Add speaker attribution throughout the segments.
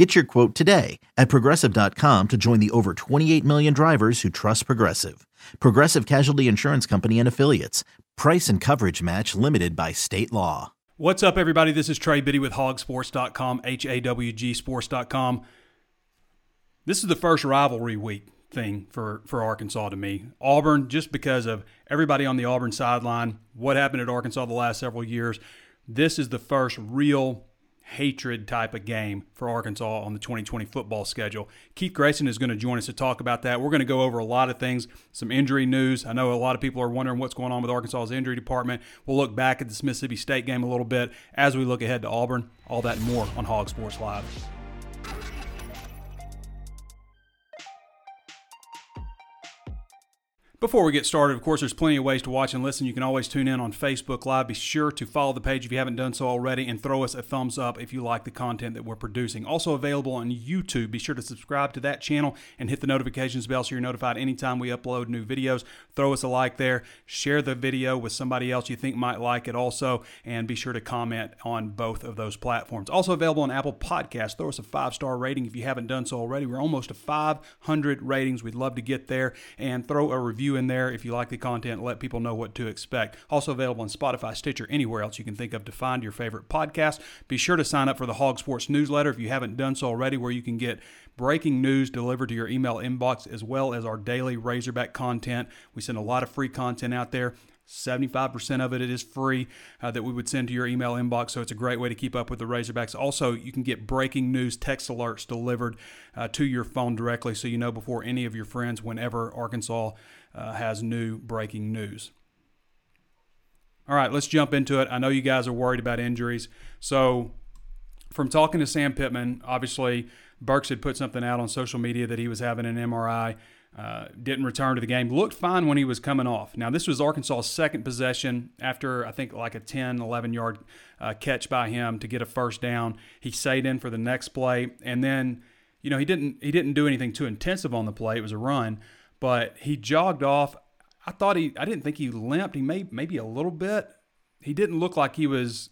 Speaker 1: Get your quote today at progressive.com to join the over 28 million drivers who trust Progressive. Progressive Casualty Insurance Company and Affiliates. Price and coverage match limited by state law.
Speaker 2: What's up, everybody? This is Trey Biddy with hawgsports.com, H A W G sports.com. This is the first rivalry week thing for, for Arkansas to me. Auburn, just because of everybody on the Auburn sideline, what happened at Arkansas the last several years, this is the first real hatred type of game for Arkansas on the 2020 football schedule. Keith Grayson is going to join us to talk about that. We're going to go over a lot of things, some injury news. I know a lot of people are wondering what's going on with Arkansas's injury department. We'll look back at the Mississippi State game a little bit as we look ahead to Auburn. All that and more on Hawg Sports Live. Before we get started, of course, there's plenty of ways to watch and listen. You can always tune in on Facebook Live. Be sure to follow the page if you haven't done so already and throw us a thumbs up if you like the content that we're producing. Also available on YouTube. Be sure to subscribe to that channel and hit the notifications bell so you're notified anytime we upload new videos. Throw us a like there. Share the video with somebody else you think might like it also. And be sure to comment on both of those platforms. Also available on Apple Podcasts. Throw us a five star rating if you haven't done so already. We're almost to 500 ratings. We'd love to get there. And throw a review in there if you like the content. Let people know what to expect. Also available on Spotify, Stitcher, anywhere else you can think of to find your favorite podcast. Be sure to sign up for the Hawg Sports newsletter if you haven't done so already, where you can get breaking news delivered to your email inbox as well as our daily Razorback content. We send a lot of free content out there. 75% of it, it is free uh, that we would send to your email inbox. So it's a great way to keep up with the Razorbacks. Also, you can get breaking news text alerts delivered uh, to your phone directly so you know before any of your friends whenever Arkansas uh, has new breaking news. All right, let's jump into it. I know you guys are worried about injuries. So, from talking to Sam Pittman, obviously, Burks had put something out on social media that he was having an MRI. Uh, didn't return to the game. Looked fine when he was coming off. Now, this was Arkansas's second possession after, I think, like a 10, 11 yard uh, catch by him to get a first down. He stayed in for the next play. And then, you know, he didn't he didn't do anything too intensive on the play. It was a run but he jogged off. I thought he, I didn't think he limped. He may maybe a little bit. He didn't look like he was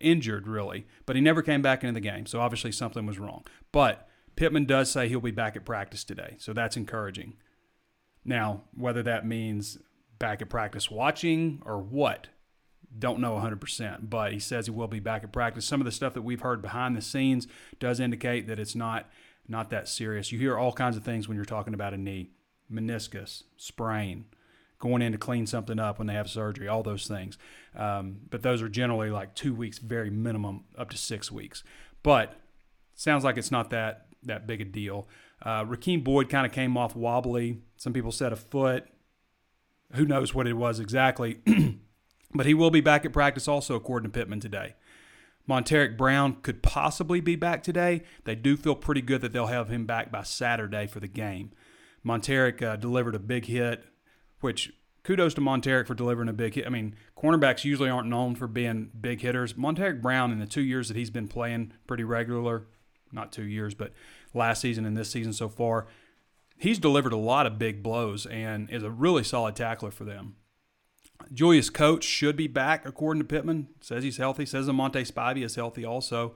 Speaker 2: injured really, but he never came back into the game. So obviously something was wrong. But Pittman does say he'll be back at practice today, so that's encouraging. Now, whether that means back at practice watching or what, don't know 100%, but he says he will be back at practice. Some of the stuff that we've heard behind the scenes does indicate that it's not not that serious. You hear all kinds of things when you're talking about a knee meniscus, sprain, going in to clean something up when they have surgery, all those things. Um, but those are generally like two weeks, very minimum, up to six weeks. But sounds like it's not that that big a deal. Uh, Rakeem Boyd kind of came off wobbly. Some people said a foot. Who knows what it was exactly? but he will be back at practice also, according to Pittman today. Montaric Brown could possibly be back today. They do feel pretty good that they'll have him back by Saturday for the game. Montaric uh, delivered a big hit, which kudos to Montaric for delivering a big hit. I mean, cornerbacks usually aren't known for being big hitters. Montaric Brown, in the two years that he's been playing pretty regular, not two years, but last season and this season so far, he's delivered a lot of big blows and is a really solid tackler for them. Julius Coates should be back, according to Pittman. Says he's healthy. Says Monte Spivey is healthy also.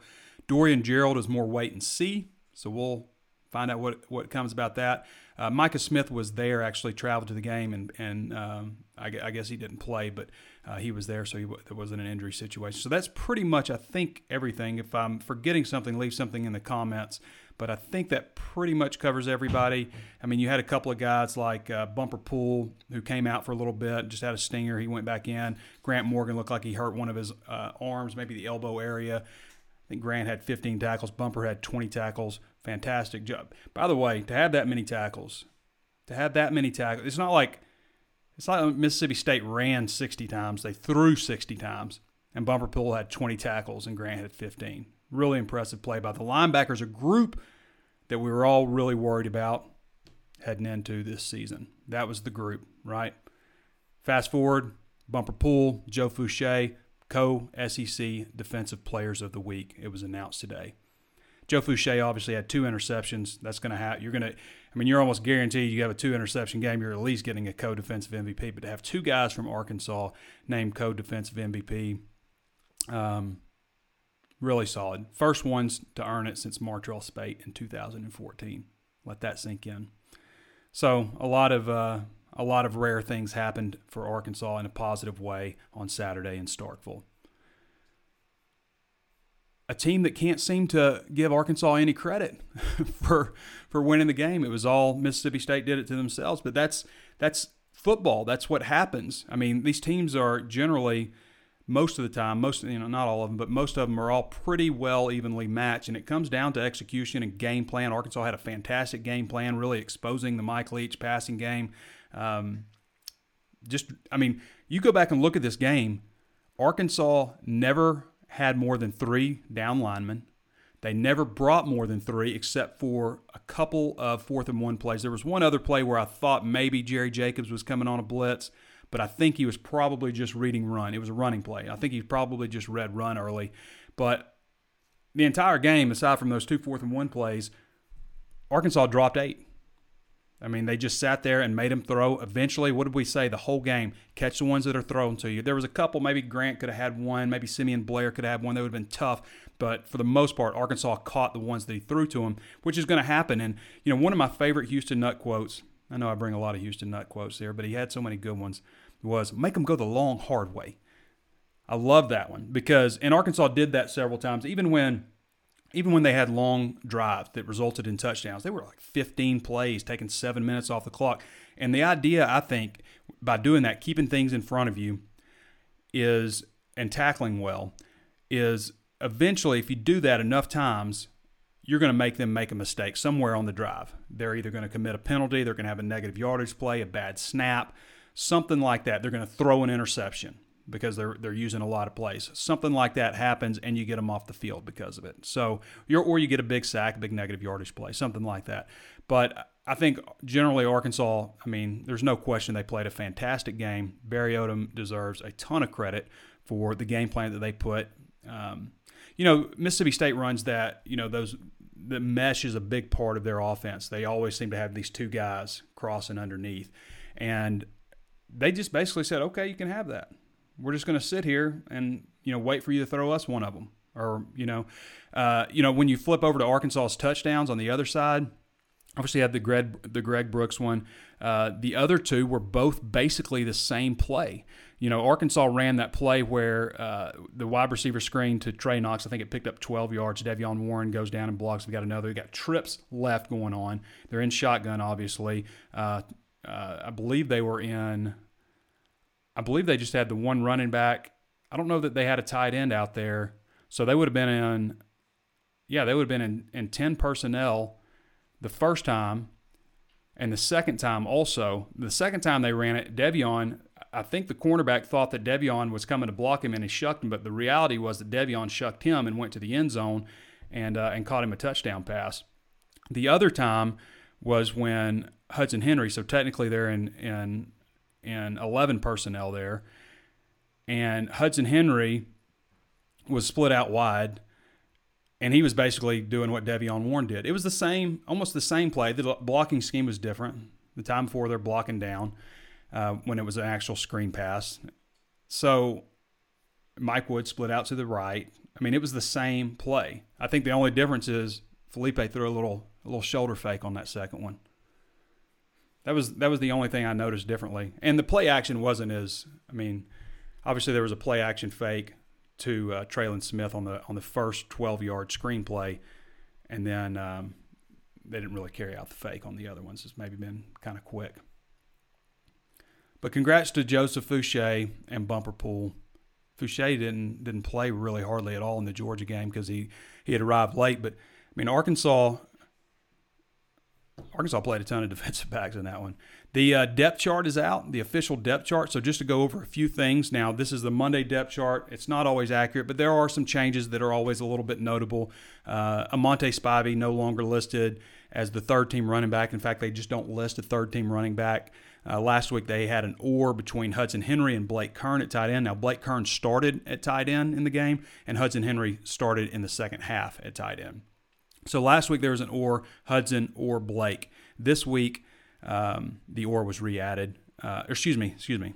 Speaker 2: Dorian Gerald is more wait and see. So we'll find out what, what comes about that. Uh, Micah Smith was there, actually traveled to the game, and and um, I, I, guess he didn't play, but uh, he was there, so he, there wasn't an injury situation. So that's pretty much, I think, everything. If I'm forgetting something, leave something in the comments. But I think that pretty much covers everybody. I mean, you had a couple of guys like uh, Bumper Pool who came out for a little bit, just had a stinger. He went back in. Grant Morgan looked like he hurt one of his uh, arms, maybe the elbow area. I think Grant had 15 tackles. Bumper had 20 tackles fantastic job. By the way, to have that many tackles, to have that many tackles, it's not like it's like um, Mississippi State ran 60 times; they threw 60 times, and Bumper Pool had 20 tackles and Grant had 15. Really impressive play by the linebackers, a group that we were all really worried about heading into this season. That was the group, right? Fast forward Bumper Pool, Joe Foucha, co SEC Defensive Players of the Week. It was announced today. Joe Foucha obviously had two interceptions. That's going to have you're going to. I mean, you're almost guaranteed you have a two interception game. You're at least getting a co defensive MVP. But to have two guys from Arkansas named co defensive MVP, um, really solid. First ones to earn it since Martrell Spaight in 2014. Let that sink in. So a lot of uh, a lot of rare things happened for Arkansas in a positive way on Saturday in Starkville. A team that can't seem to give Arkansas any credit for for winning the game. It was all Mississippi State did it to themselves, but that's that's football. That's what happens. I mean, these teams are generally most of the time, most you know, not all of them, but most of them are all pretty well evenly matched, and it comes down to execution and game plan. Arkansas had a fantastic game plan, really exposing the Mike Leach passing game. Um, just, I mean, you go back and look at this game. Arkansas never had more than three down linemen. They never brought more than three, except for a couple of fourth and one plays. There was one other play where I thought maybe Jerry Jacobs was coming on a blitz but I think he was probably just reading run. It was a running play. I think he probably just read run early. But the entire game, aside from those two fourth and one plays, Arkansas dropped eight. I mean, they just sat there and made him throw. Eventually, what did we say? The whole game, catch the ones that are thrown to you. There was a couple, maybe Grant could have had one, maybe Simeon Blair could have had one. That would have been tough. But for the most part, Arkansas caught the ones that he threw to him, which is going to happen. And, you know, one of my favorite Houston Nutt quotes, I know I bring a lot of Houston Nutt quotes there, but he had so many good ones was make them go the long, hard way. I love that one because and Arkansas did that several times, even when even when they had long drives that resulted in touchdowns. They were like 15 plays, taking seven minutes off the clock. And the idea, I think, by doing that, keeping things in front of you, is and tackling well, is eventually if you do that enough times, you're going to make them make a mistake somewhere on the drive. They're either going to commit a penalty, they're going to have a negative yardage play, a bad snap something like that. They're going to throw an interception because they're they're using a lot of plays. Something like that happens, and you get them off the field because of it. So you're or you get a big sack, a big negative yardage play, something like that. But I think generally Arkansas. I mean, there's no question they played a fantastic game. Barry Odom deserves a ton of credit for the game plan that they put. Um, you know, Mississippi State runs that. You know, those the mesh is a big part of their offense. They always seem to have these two guys crossing underneath, and they just basically said, okay, you can have that. We're just going to sit here and you know wait for you to throw us one of them, or you know, uh, you know when you flip over to Arkansas's touchdowns on the other side. Obviously, had the Greg the Greg Brooks one. Uh, the other two were both basically the same play. You know, Arkansas ran that play where uh, the wide receiver screen to Trey Knox. I think it picked up 12 yards. De'Vion Warren goes down and blocks. We got another. We got trips left going on. They're in shotgun, obviously. Uh, uh, I believe they were in. I believe they just had the one running back. I don't know that they had a tight end out there, so they would have been in. Yeah, they would have been in, in ten personnel the first time, and the second time also. The second time they ran it, De'Vion. I think the cornerback thought that De'Vion was coming to block him and he shucked him, but the reality was that De'Vion shucked him and went to the end zone and uh, and caught him a touchdown pass. The other time was when Hudson Henry. So technically, they're in in in eleven personnel there, and Hudson Henry was split out wide, and he was basically doing what De'Vion Warren did. It was the same, almost the same play. The blocking scheme was different. The time before they're blocking down uh, when it was an actual screen pass. So Mike Woods split out to the right. I mean, it was the same play. I think the only difference is Feleipe threw a little a little shoulder fake on that second one. That was that was the only thing I noticed differently. And the play action wasn't as I mean, obviously there was a play action fake to uh, Trelon Smith on the on the first 12 yard screenplay, and then um, they didn't really carry out the fake on the other ones. It's maybe been kind of quick. But congrats to Joseph Foucha and Bumper Pool. Foucha didn't didn't play really hardly at all in the Georgia game because he he had arrived late. But I mean Arkansas Arkansas played a ton of defensive backs in that one. The uh, depth chart is out, the official depth chart. So just to go over a few things. Now, this is the Monday depth chart. It's not always accurate, but there are some changes that are always a little bit notable. Uh, A'Monte Spivey no longer listed as the third team running back. In fact, they just don't list a third team running back. Uh, last week they had an or between Hudson Henry and Blake Kern at tight end. Now Blake Kern started at tight end in the game, and Hudson Henry started in the second half at tight end. So last week there was an or Hudson or Blake. This week um, the or was re-added. Uh, excuse me, excuse me.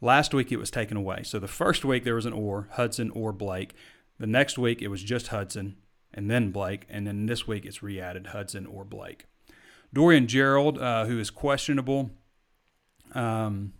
Speaker 2: Last week it was taken away. So the first week there was an or Hudson or Blake. The next week it was just Hudson and then Blake, and then this week it's re-added Hudson or Blake. Dorian Gerald, uh, who is questionable um,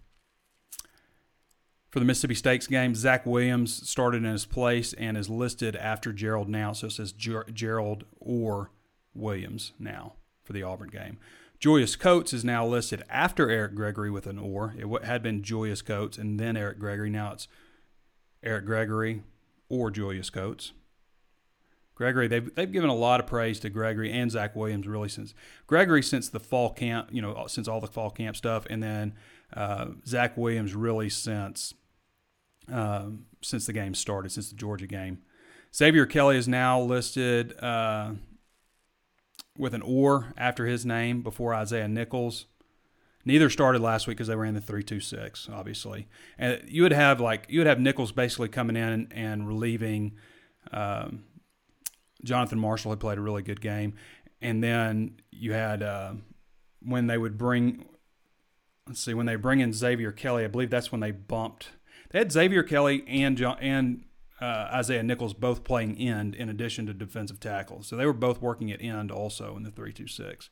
Speaker 2: for the Mississippi State game, Zach Williams started in his place and is listed after Gerald now. So it says Ger- Gerald or Williams now for the Auburn game. Julius Coates is now listed after Eric Gregory with an or. It had been Julius Coates and then Eric Gregory. Now it's Eric Gregory or Julius Coates. Gregory, they've, they've given a lot of praise to Gregory and Zach Williams really since Gregory since the fall camp, you know, since all the fall camp stuff, and then uh, Zach Williams really since um, since the game started, since the Georgia game. Xavier Kelly is now listed uh, with an or after his name before Isaiah Nichols. Neither started last week because they ran the three two six, obviously. And you would have like you would have Nichols basically coming in and relieving. Um, Jonathan Marshall had played a really good game, and then you had uh, when they would bring. Let's see when they bring in Xavier Kelly. I believe that's when they bumped. They had Xavier Kelly and John, and uh, Isaiah Nichols both playing end in addition to defensive tackle. So they were both working at end also in the three two six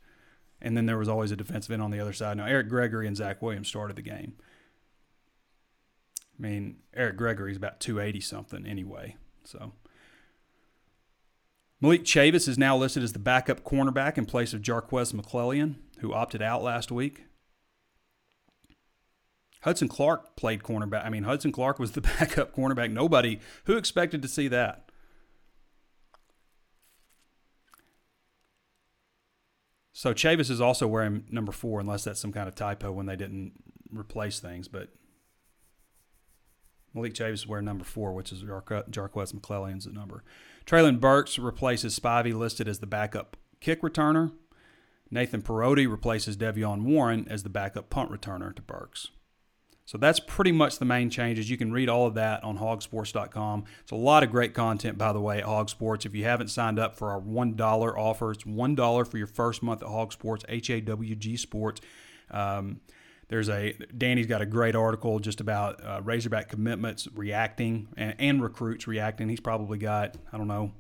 Speaker 2: and then there was always a defensive end on the other side. Now Eric Gregory and Zach Williams started the game. I mean, Eric Gregory's about 280 something anyway. So Malik Chavis is now listed as the backup cornerback in place of Jarquez McClellion, who opted out last week. Hudson Clark played cornerback. I mean, Hudson Clark was the backup cornerback. Nobody who expected to see that. So Chavis is also wearing number four, unless that's some kind of typo when they didn't replace things. But Malik Chavis is wearing number four, which is Jarquez McClellion's number. Treylon Burks replaces Spivey, listed as the backup kick returner. Nathan Parodi replaces Devion Warren as the backup punt returner to Burks. So that's pretty much the main changes. You can read all of that on hawgsports.com. It's a lot of great content, by the way, at Hawg Sports. If you haven't signed up for our $1 offer, it's $1 for your first month at Hawg Sports, H A W G Sports. Um, there's a Danny's got a great article just about uh, Razorback commitments reacting and, and recruits reacting. He's probably got I don't know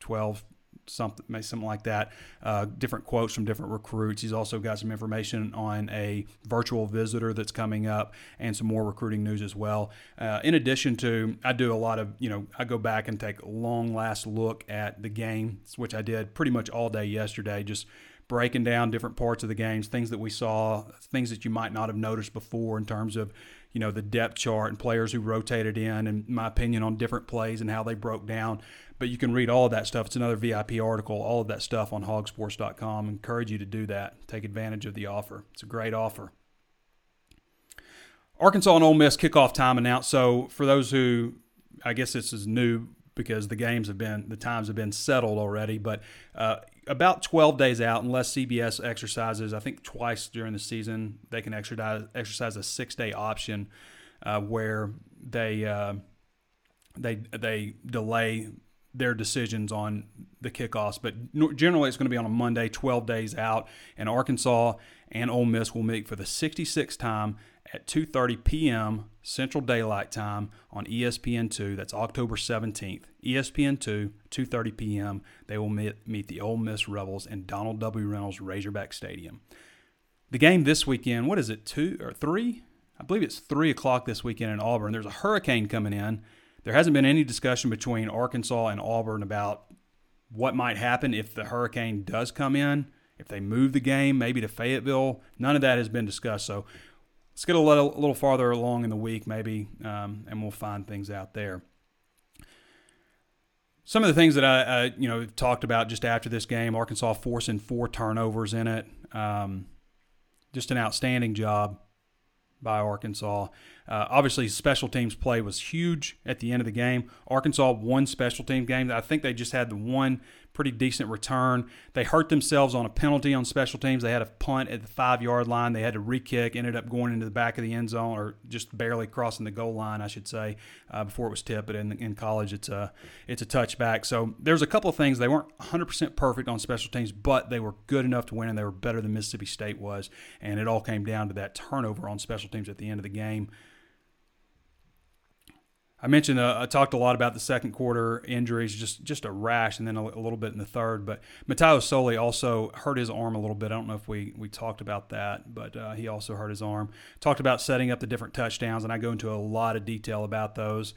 Speaker 2: 12 something, maybe something like that. Uh, different quotes from different recruits. He's also got some information on a virtual visitor that's coming up and some more recruiting news as well. Uh, in addition to, I do a lot of, you know, I go back and take a long last look at the game, which I did pretty much all day yesterday, just breaking down different parts of the games, things that we saw, things that you might not have noticed before in terms of you know the depth chart and players who rotated in and my opinion on different plays and how they broke down but you can read all of that stuff. It's another VIP article, all of that stuff on hawgsports.com. Encourage you to do that. Take advantage of the offer. It's a great offer. Arkansas and Ole Miss kickoff time announced. So for those who, I guess this is new because the games have been, the times have been settled already, but uh, about 12 days out, unless CBS exercises, I think twice during the season, they can exercise, exercise a six day option uh, where they, uh, they, they delay their decisions on the kickoffs. But generally, it's going to be on a Monday, 12 days out, and Arkansas and Ole Miss will meet for the 66th time at 2:30 p.m. Central Daylight Time on ESPN2. That's October 17th. ESPN2, 2:30 p.m. They will meet, meet the Ole Miss Rebels in Donald W. Reynolds Razorback Stadium. The game this weekend, what is it, two or three? I believe it's three o'clock this weekend in Auburn. There's a hurricane coming in there hasn't been any discussion between Arkansas and Auburn about what might happen if the hurricane does come in, if they move the game, maybe to Fayetteville. None of that has been discussed. So let's get a little, a little farther along in the week, maybe, um, and we'll find things out there. Some of the things that I, I, you know, talked about just after this game, Arkansas forcing four turnovers in it. Um, just an outstanding job by Arkansas. Uh, obviously, special teams play was huge at the end of the game. Arkansas won special team game. I think they just had the one pretty decent return. They hurt themselves on a penalty on special teams. They had a punt at the five yard line. They had to re kick, ended up going into the back of the end zone or just barely crossing the goal line, I should say, uh, before it was tipped. But in, in college, it's a, it's a touchback. So there's a couple of things. They weren't 100% perfect on special teams, but they were good enough to win, and they were better than Mississippi State was. And it all came down to that turnover on special teams at the end of the game. I mentioned uh, I talked a lot about the second quarter injuries, just just a rash, and then a, a little bit in the third. But Mataio Soli also hurt his arm a little bit. I don't know if we we talked about that, but uh, he also hurt his arm. Talked about setting up the different touchdowns, and I go into a lot of detail about those.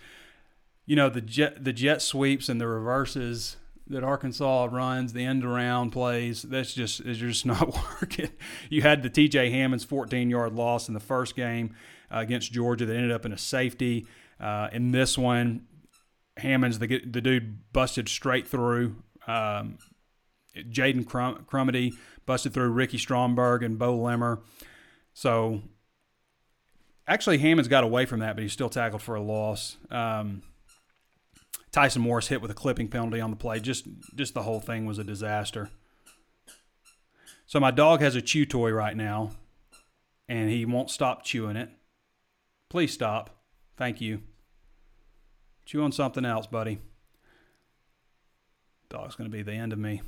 Speaker 2: You know the jet the jet sweeps and the reverses that Arkansas runs, the end around plays, that's just is just not working. You had the T.J. Hammonds 14 yard loss in the first game uh, against Georgia that ended up in a safety. Uh, in this one, Hammonds, the, the dude busted straight through. Um, Jaden Crum- Crumedy busted through Ricky Stromberg and Beaux Limmer. So actually, Hammonds got away from that, but he still tackled for a loss. Um, Tyson Morris hit with a clipping penalty on the play. Just just the whole thing was a disaster. So my dog has a chew toy right now, and he won't stop chewing it. Please stop. Thank you. Chew on something else, buddy. Dog's going to be the end of me.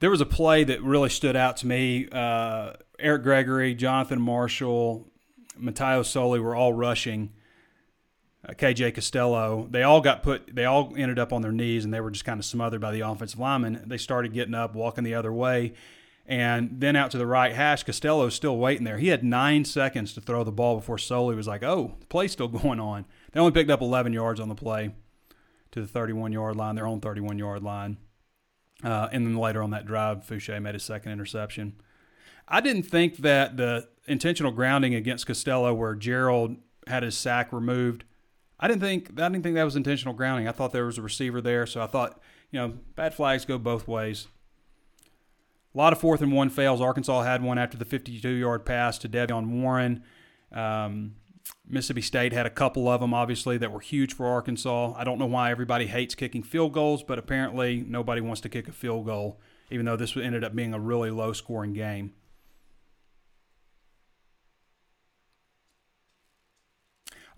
Speaker 2: There was a play that really stood out to me. Uh, Eric Gregory, Jonathan Marshall, Mataio Soli were all rushing. Uh, KJ Costello, they all got put, they all ended up on their knees and they were just kind of smothered by the offensive lineman. They started getting up, walking the other way. And then out to the right hash, Costello's still waiting there. He had nine seconds to throw the ball before Soli was like, oh, the play's still going on. They only picked up 11 yards on the play to the 31 yard line, their own 31 yard line. Uh, and then later on that drive, Foucha made his second interception. I didn't think that the intentional grounding against Costello, where Gerald had his sack removed, I didn't think I didn't think that was intentional grounding. I thought there was a receiver there, so I thought, you know, bad flags go both ways. A lot of fourth and one fails. Arkansas had one after the 52 yard pass to De'Vion Warren. Um, Mississippi State had a couple of them, obviously, that were huge for Arkansas. I don't know why everybody hates kicking field goals, but apparently nobody wants to kick a field goal, even though this ended up being a really low scoring game.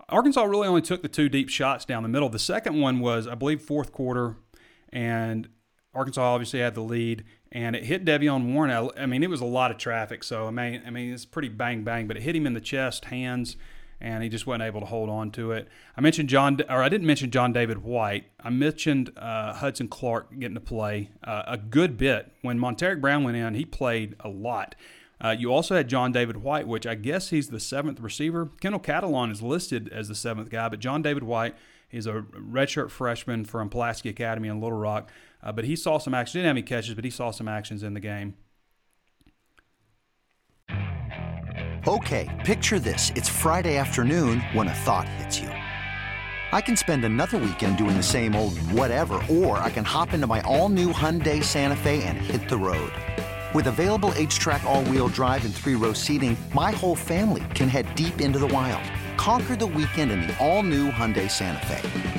Speaker 2: Arkansas really only took the two deep shots down the middle. The second one was, I believe, fourth quarter, and Arkansas obviously had the lead and it hit De'Vion Warren. I mean, it was a lot of traffic, so I mean, I mean, it's pretty bang bang, but it hit him in the chest, hands, and he just wasn't able to hold on to it. I mentioned John, or I didn't mention John David White. I mentioned uh, Hudson Clark getting to play uh, a good bit. When Montaric Brown went in, he played a lot. Uh, you also had John David White, which I guess he's the seventh receiver. Kendall Catalon is listed as the seventh guy, but John David White is a redshirt freshman from Pulaski Academy in Little Rock. Uh, but he saw some action. Didn't have any catches, but he saw some actions in the game.
Speaker 3: Okay, picture this. It's Friday afternoon when a thought hits you. I can spend another weekend doing the same old whatever, or I can hop into my all new Hyundai Santa Fe and hit the road. With available HTRAC, all wheel drive, and three row seating, my whole family can head deep into the wild. Conquer the weekend in the all new Hyundai Santa Fe.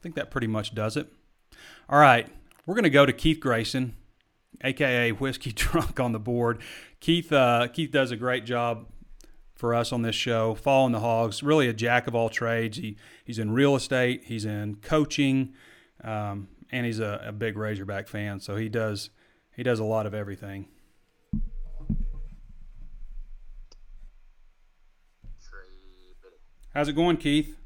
Speaker 2: I think that pretty much does it. All right, we're going to go to Keith Grayson, aka Whiskey Drunk on the board. Keith uh, Keith does a great job for us on this show, following the Hogs. Really a jack of all trades. He he's in real estate, he's in coaching, um, and he's a, a big Razorback fan. So he does he does a lot of everything. How's it going, Keith?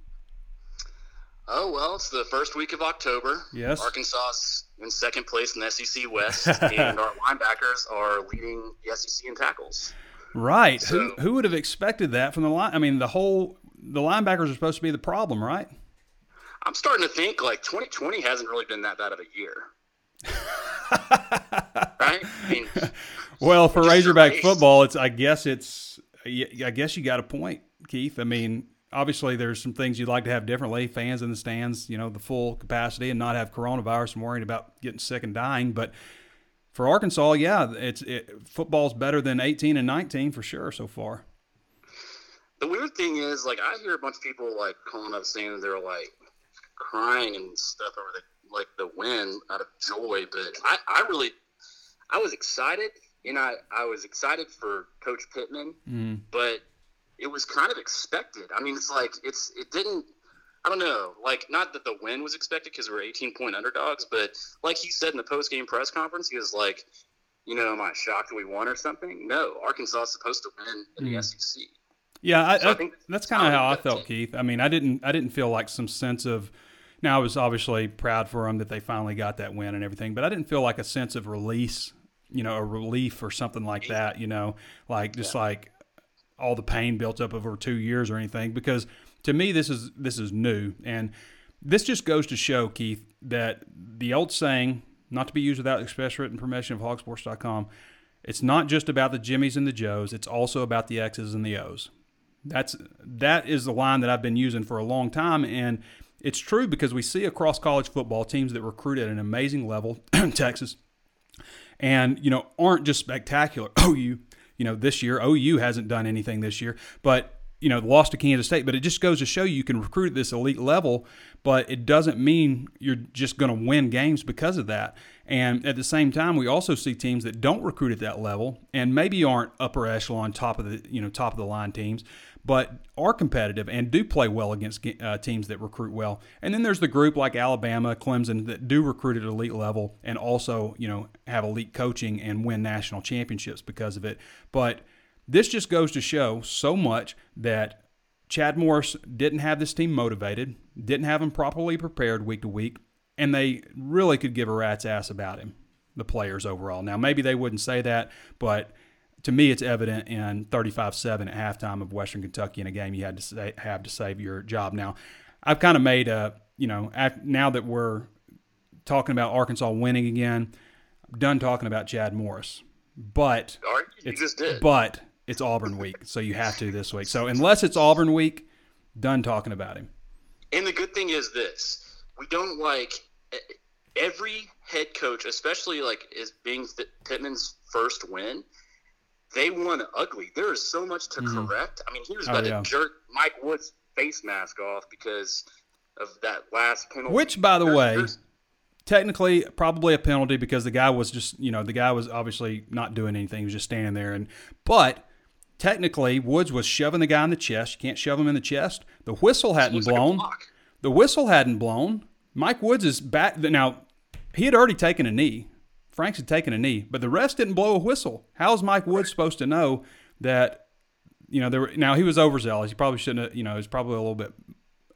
Speaker 4: Oh well, it's the first week of October.
Speaker 2: Yes.
Speaker 4: Arkansas's in second place in the SEC West, and our linebackers are leading the SEC in tackles.
Speaker 2: Right.
Speaker 4: So-
Speaker 2: who who would have expected that from the line? I mean, the whole the linebackers are supposed to be the problem, right?
Speaker 4: I'm starting to think like 2020 hasn't really been that bad of a year. right? I mean,
Speaker 2: Well, for Razorback football, it's I guess it's I guess you got a point, Keith. I mean, obviously there's some things you'd like to have differently. Fans in the stands, you know, the full capacity, and not have coronavirus and worrying about getting sick and dying. But for Arkansas, yeah, it's it, football's better than 18 and 19 for sure so far.
Speaker 4: the weird thing is, like, I hear a bunch of people like calling up stands. They're like crying and stuff over the like the win out of joy. But I, I really, I was excited, and I, I was excited for Coach Pittman, mm-hmm. but it was kind of expected. I mean, it's like it's it didn't. I don't know, like not that the win was expected because we're 18 point underdogs, but like he said in the post game press conference, he was like, you know, am I shocked that we won or something? No, Arkansas is supposed to win in the mm. SEC.
Speaker 2: Yeah, I,
Speaker 4: So I
Speaker 2: I-
Speaker 4: think
Speaker 2: that's kind of how I felt,
Speaker 4: it.
Speaker 2: Keith. I mean, I didn't I didn't feel like some sense of. Now I was obviously proud for them that they finally got that win and everything, but I didn't feel like a sense of release, you know, a relief or something like that. You know, like just like all the pain built up over two years or anything. Because to me, this is this is new, and this just goes to show, Keith, that the old saying, not to be used without express written permission of hawgsports.com, it's not just about the Jimmies and the Joes, it's also about the X's and the O's. That's that is the line that I've been using for a long time, and it's true because we see across college football teams that recruit at an amazing level, Texas, and you know aren't just spectacular. OU, oh, you know, this year OU hasn't done anything this year, but you know lost to Kansas State. But it just goes to show you, can recruit at this elite level, but it doesn't mean you're just going to win games because of that. And at the same time, we also see teams that don't recruit at that level and maybe aren't upper echelon, top of the you know top of the line teams, but are competitive and do play well against uh, teams that recruit well. And then there's the group like Alabama, Clemson that do recruit at elite level and also you know have elite coaching and win national championships because of it. But this just goes to show so much that Chad Morris didn't have this team motivated, didn't have them properly prepared week to week, and they really could give a rat's ass about him, the players overall. Now, maybe they wouldn't say that, but to me, it's evident in 35 7 at halftime of Western Kentucky in a game you had to say, have to save your job. Now, I've kind of made a, you know, now that we're talking about Arkansas winning again, I'm done talking about Chad Morris. But
Speaker 4: right, you just did.
Speaker 2: But it's Auburn week, so you have to this week. So unless it's Auburn week, done talking about him.
Speaker 4: And the good thing is this: we don't like every head coach, especially like is being Th- Pittman's first win. They won ugly. There is so much to mm-hmm. correct. I mean, he was
Speaker 2: Oh,
Speaker 4: about
Speaker 2: yeah.
Speaker 4: to jerk Mike Wood's face mask off because of that last penalty.
Speaker 2: Which, by the way, technically probably a penalty because the guy was just you know the guy was obviously not doing anything he was just standing there and but technically woods was shoving the guy in the chest. You can't shove him in the chest. The whistle hadn't
Speaker 4: looks like
Speaker 2: blown. the whistle hadn't blown. Mike woods is back. Now he had already taken a knee. Franks had taken a knee but the rest didn't blow a whistle. How's mike woods supposed to know that you know there were now he was overzealous. He probably shouldn't have you know he's probably a little bit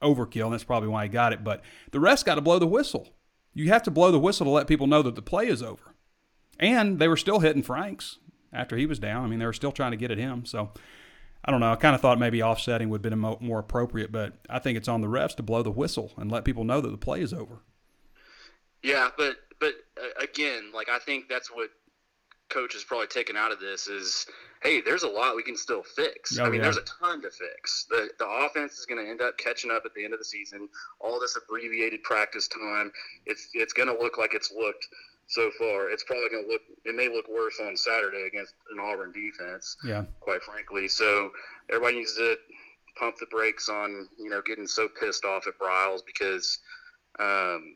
Speaker 2: overkill and that's probably why he got it but the rest got to blow the whistle. You have to blow the whistle to let people know that the play is over. And they were still hitting Franks after he was down. I mean, they were still trying to get at him. So I don't know. I kind of thought maybe offsetting would have been mo- more appropriate, but I think it's on the refs to blow the whistle and let people know that the play is over.
Speaker 4: Yeah, but but uh, again, like I think that's what coach is probably taken out of this is, hey, there's a lot we can still fix.
Speaker 2: Oh,
Speaker 4: I mean,
Speaker 2: yeah.
Speaker 4: there's a ton to fix. The the offense is going to end up catching up at the end of the season. All this abbreviated practice time, it's it's going to look like it's looked so far. It's probably going to look. It may look worse on Saturday against an Auburn defense.
Speaker 2: Yeah.
Speaker 4: Quite frankly, so everybody needs to pump the brakes on you know getting so pissed off at Briles because. Um,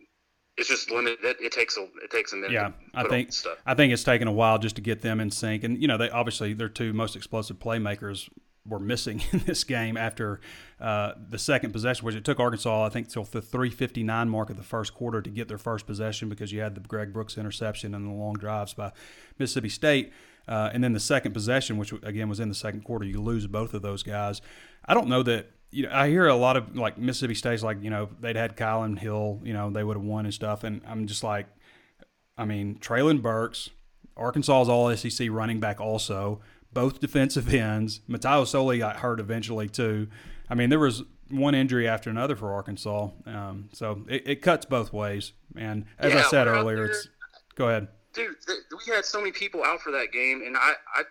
Speaker 4: it's just limited. It, it takes a it takes a minute.
Speaker 2: Yeah, I think
Speaker 4: stuff.
Speaker 2: I think it's taken a while just to get them in sync, and you know they obviously their two most explosive playmakers were missing in this game after uh, the second possession, which it took Arkansas I think till the 3:59 mark of the first quarter to get their first possession because you had the Greg Brooks interception and the long drives by Mississippi State, uh, and then the second possession, which again was in the second quarter, you lose both of those guys. I don't know that you know, I hear a lot of like Mississippi State's like, you know, they'd had Kylin Hill, you know, they would have won and stuff. And I'm just like, I mean, Treylon Burks, Arkansas's all SEC running back also, both defensive ends. Mataio Soli got hurt eventually too. I mean, there was one injury after another for Arkansas. Um, so it, it, cuts both ways. And as
Speaker 4: yeah,
Speaker 2: I said earlier, it's go ahead.
Speaker 4: Dude, th- we had so many people out for that game, and I, I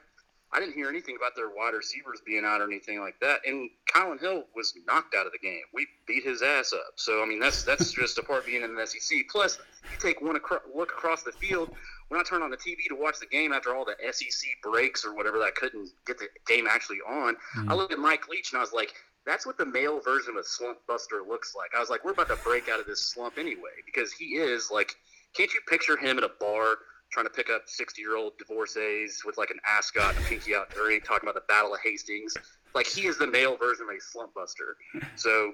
Speaker 4: I didn't hear anything about their wide receivers being out or anything like that. And Kylin Hill was knocked out of the game. We beat his ass up. So I mean, that's that's just a part of being in the SEC. Plus, you take one acro- look across the field. When I turn on the TV to watch the game after all the SEC breaks or whatever that couldn't get the game actually on, mm-hmm. I looked at Mike Leach and I was like, that's what the male version of Slump Buster looks like. I was like, we're about to break out of this slump anyway because he is like. Can't you picture him at a bar? Trying to pick up 60 year old divorcees with like an ascot and a pinky out drink talking about the Battle of Hastings. Like he is the male version of a slump buster. So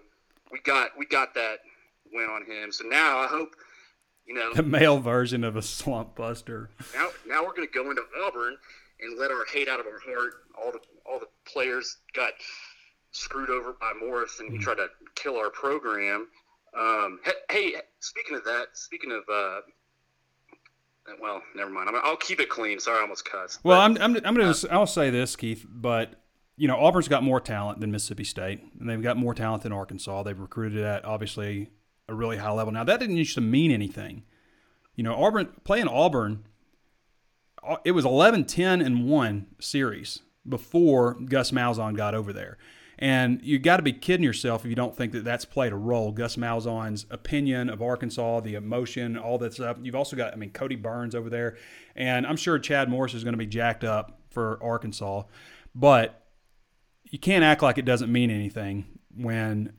Speaker 4: we got we got that win on him. So now I hope you know
Speaker 2: the male version of a slump buster.
Speaker 4: Now now we're gonna go into Auburn and let our hate out of our heart. All the all the players got screwed over by Morris and he mm-hmm. tried to kill our program. Um, hey, speaking of that, speaking of uh, well, never mind. i will keep it clean. Sorry, I almost cussed.
Speaker 2: Well, but, I'm, I'm, I'm going to, uh, I'll say this, Keith, but you know, Auburn's got more talent than Mississippi State, and they've got more talent than Arkansas. They've recruited at obviously a really high level. Now, that didn't used to mean anything. You know, Auburn playing Auburn, uh, it was 11 10 and 1 series before Gus Malzahn got over there. And you got to be kidding yourself if you don't think that that's played a role. Gus Malzahn's opinion of Arkansas, the emotion, all that stuff. You've also got, I mean, Kodi Burns over there. And I'm sure Chad Morris is going to be jacked up for Arkansas. But you can't act like it doesn't mean anything when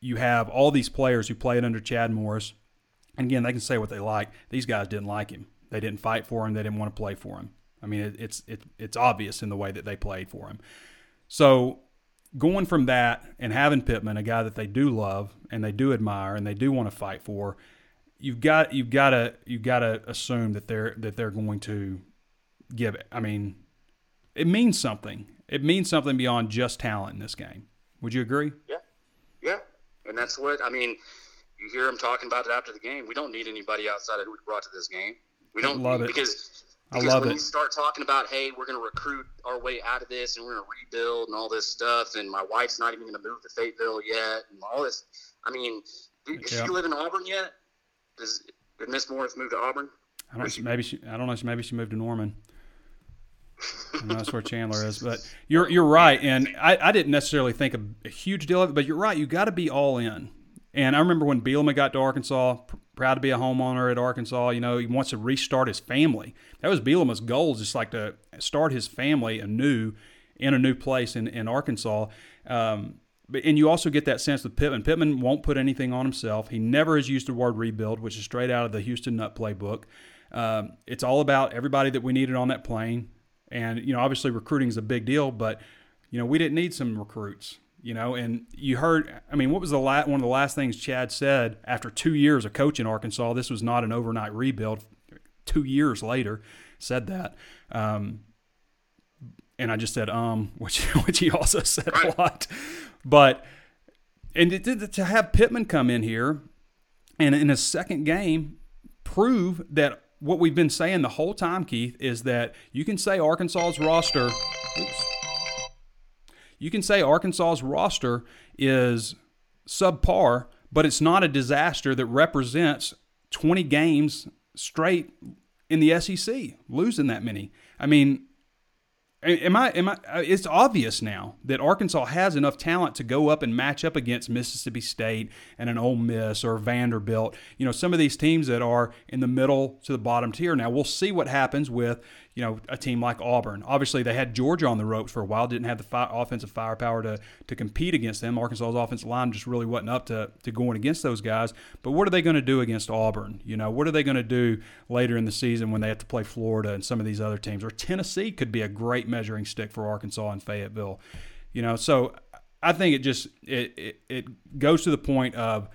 Speaker 2: you have all these players who played under Chad Morris. And again, they can say what they like. These guys didn't like him. They didn't fight for him. They didn't want to play for him. I mean, it, it's it, it's obvious in the way that they played for him. So going from that and having Pittman, a guy that they do love and they do admire and they do want to fight for, you've got you've got to you've got to assume that they're that they're going to give it. I mean, it means something. It means something beyond just talent in this game. Would you agree?
Speaker 4: Yeah, yeah, and that's what I mean. You hear him talking about it after the game. We don't need anybody outside of who we brought to this game. We don't
Speaker 2: love it
Speaker 4: because
Speaker 2: because I love
Speaker 4: when
Speaker 2: it.
Speaker 4: you start talking about, hey, we're going to recruit our way out of this and we're going to rebuild and all this stuff, and my wife's not even going to move to Fayetteville yet, and all this. I mean, does yeah. she live in Auburn yet? Does did Miss Morris move to Auburn?
Speaker 2: I don't. Know, maybe she. I don't know. Maybe she moved to Norman. that's where Chandler is. But you're you're right, and I, I didn't necessarily think a, a huge deal of it. But you're right. You got to be all in. And I remember when Bielema got to Arkansas, proud to be a homeowner at Arkansas. You know, he wants to restart his family. That was Bielema's goal, just like to start his family anew in a new place in, in Arkansas. Um, but, and you also get that sense with Pittman. Pittman won't put anything on himself. He never has used the word rebuild, which is straight out of the Houston Nutt playbook. Um, it's all about everybody that we needed on that plane. And, you know, obviously recruiting is a big deal, but, you know, we didn't need some recruits you know and you heard i mean what was the last one of the last things chad said after two years of coaching arkansas this was not an overnight rebuild. Two years later said that um, and i just said um which which he also said a lot. But and it, did to have pittman come in here and in his second game prove that what we've been saying the whole time keith is that you can say arkansas's roster oops, you can say Arkansas's roster is subpar, but it's not a disaster that represents 20 games straight in the SEC, losing that many. I mean, Am I? Am I? Uh, it's obvious now that Arkansas has enough talent to go up and match up against Mississippi State and an Ole Miss or Vanderbilt. You know, some of these teams that are in the middle to the bottom tier. Now we'll see what happens with you know a team like Auburn. Obviously, they had Georgia on the ropes for a while. Didn't have the fi- offensive firepower to to compete against them. Arkansas's offensive line just really wasn't up to to going against those guys. But what are they going to do against Auburn? You know, what are they going to do later in the season when they have to play Florida and some of these other teams? Or Tennessee could be a great measuring stick for Arkansas and Fayetteville. You know, so I think it just it, it, it goes to the point of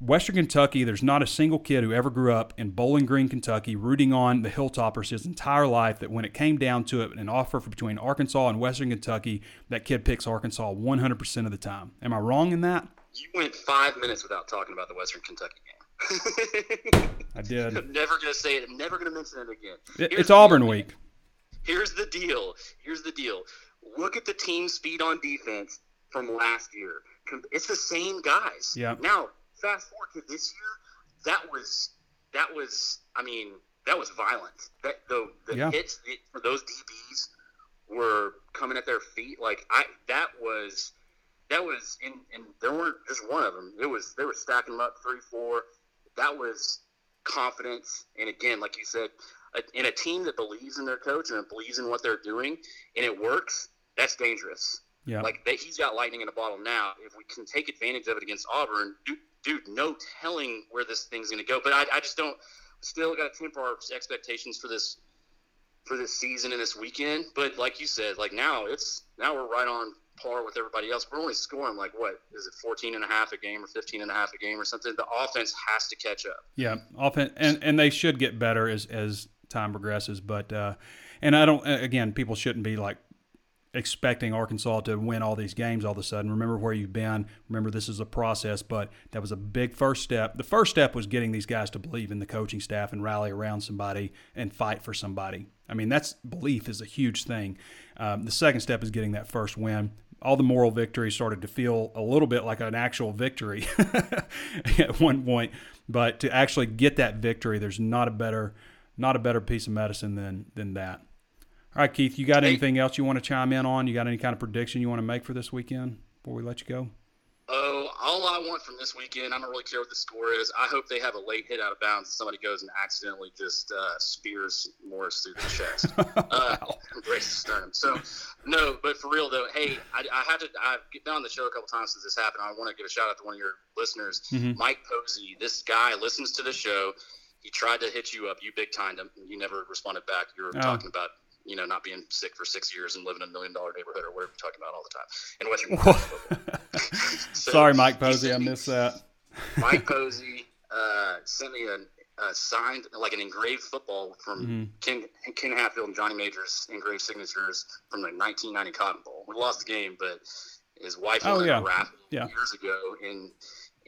Speaker 2: Western Kentucky, there's not a single kid who ever grew up in Bowling Green, Kentucky, rooting on the Hilltoppers his entire life that when it came down to it, an offer for between Arkansas and Western Kentucky, that kid picks Arkansas 100% of the time. Am I wrong in that?
Speaker 4: You went five minutes without talking about the Western Kentucky game.
Speaker 2: I did.
Speaker 4: I'm never going to say it. I'm never going to mention it again. Here's
Speaker 2: it's Auburn week.
Speaker 4: Here's the deal. Here's the deal. Look at the team speed on defense from last year. It's the same guys.
Speaker 2: Yeah.
Speaker 4: Now, fast forward to this year, that was that was I mean that was violent. That the the
Speaker 2: Yeah.
Speaker 4: hits for those DBs were coming at their feet. Like I that was that was and and there weren't just one of them. It was they were stacking them up three four. That was confidence and again like you said in a team that believes in their coach and believes in what they're doing and it works that's dangerous.
Speaker 2: Yeah.
Speaker 4: like that he's got lightning in a bottle now. If we can take advantage of it against auburn dude, dude no telling where this thing's going to go. But I, I just don't still got to temper our expectations for this for this season and this weekend. But like you said like now it's now we're right on par with everybody else. We're only scoring like what is it 14 and a half a game or 15 and a half a game or something? The offense has to catch up.
Speaker 2: Yeah, often, and and they should get better as as time progresses. But uh, and I don't again, people shouldn't be like expecting Arkansas to win all these games all of a sudden. Remember where you've been. Remember this is a process, but that was a big first step. The first step was getting these guys to believe in the coaching staff and rally around somebody and fight for somebody. I mean, that's belief is a huge thing. Um, the second step is getting that first win. All the moral victories started to feel a little bit like an actual victory at one point, but to actually get that victory, there's not a better, not a better piece of medicine than than that. All right, Keith, you got anything else you want to chime in on? You got any kind of prediction you want to make for this weekend before we let you go?
Speaker 4: Oh, all I want from this weekend, I don't really care what the score is. I hope they have a late hit out of bounds and somebody goes and accidentally just uh, spears Morris through the chest. uh, breaks the sternum. So, no, but for real though, hey, I, I had to. I've been on the show a couple times since this happened. I want to give a shout out to one of your listeners, Mike Posey. This guy listens to the show. He tried to hit you up. You big timed him. You never responded back. You were
Speaker 2: Oh.
Speaker 4: talking about. You know, not being sick for six years and living in a million dollar neighborhood or whatever you're talking about all the time. And Western So,
Speaker 2: Sorry, Mike Posey, I missed that.
Speaker 4: Mike Posey uh, sent me a, a signed, like an engraved football from
Speaker 2: Mm-hmm.
Speaker 4: Ken, Ken Hatfield and Johnny Majors engraved signatures from the 1990 Cotton Bowl. We lost the game, but his wife
Speaker 2: Oh, yeah.
Speaker 4: a
Speaker 2: Yeah.
Speaker 4: years ago, and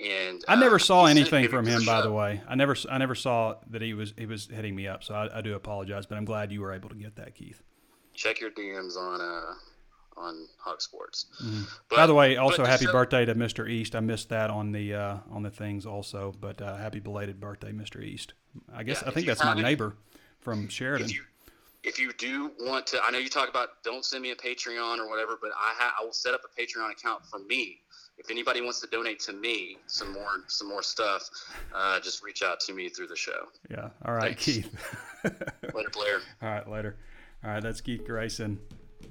Speaker 4: and
Speaker 2: I never
Speaker 4: uh,
Speaker 2: saw anything from him, by the way. I never, I never saw that he was he was hitting me up. So I, I do apologize, but I'm glad you were able to get that, Keith.
Speaker 4: Check your DMs on uh on Hawg Sports.
Speaker 2: Mm-hmm. by the way, also happy
Speaker 4: show-
Speaker 2: birthday to Mr. East. I missed that on the uh, on the things also, but uh, happy belated birthday, Mr. East. I guess
Speaker 4: Yeah,
Speaker 2: I think that's my neighbor from Sheridan.
Speaker 4: If you if you do want to, I know you talk about don't send me a Patreon or whatever, but I ha- I will set up a Patreon account for me. If anybody wants to donate to me some more some more stuff, uh, just reach out to me through the show.
Speaker 2: yeah. All right,
Speaker 4: Thanks.
Speaker 2: Keith.
Speaker 4: Later, Blair.
Speaker 2: All right, later. All right, that's Keith Grayson,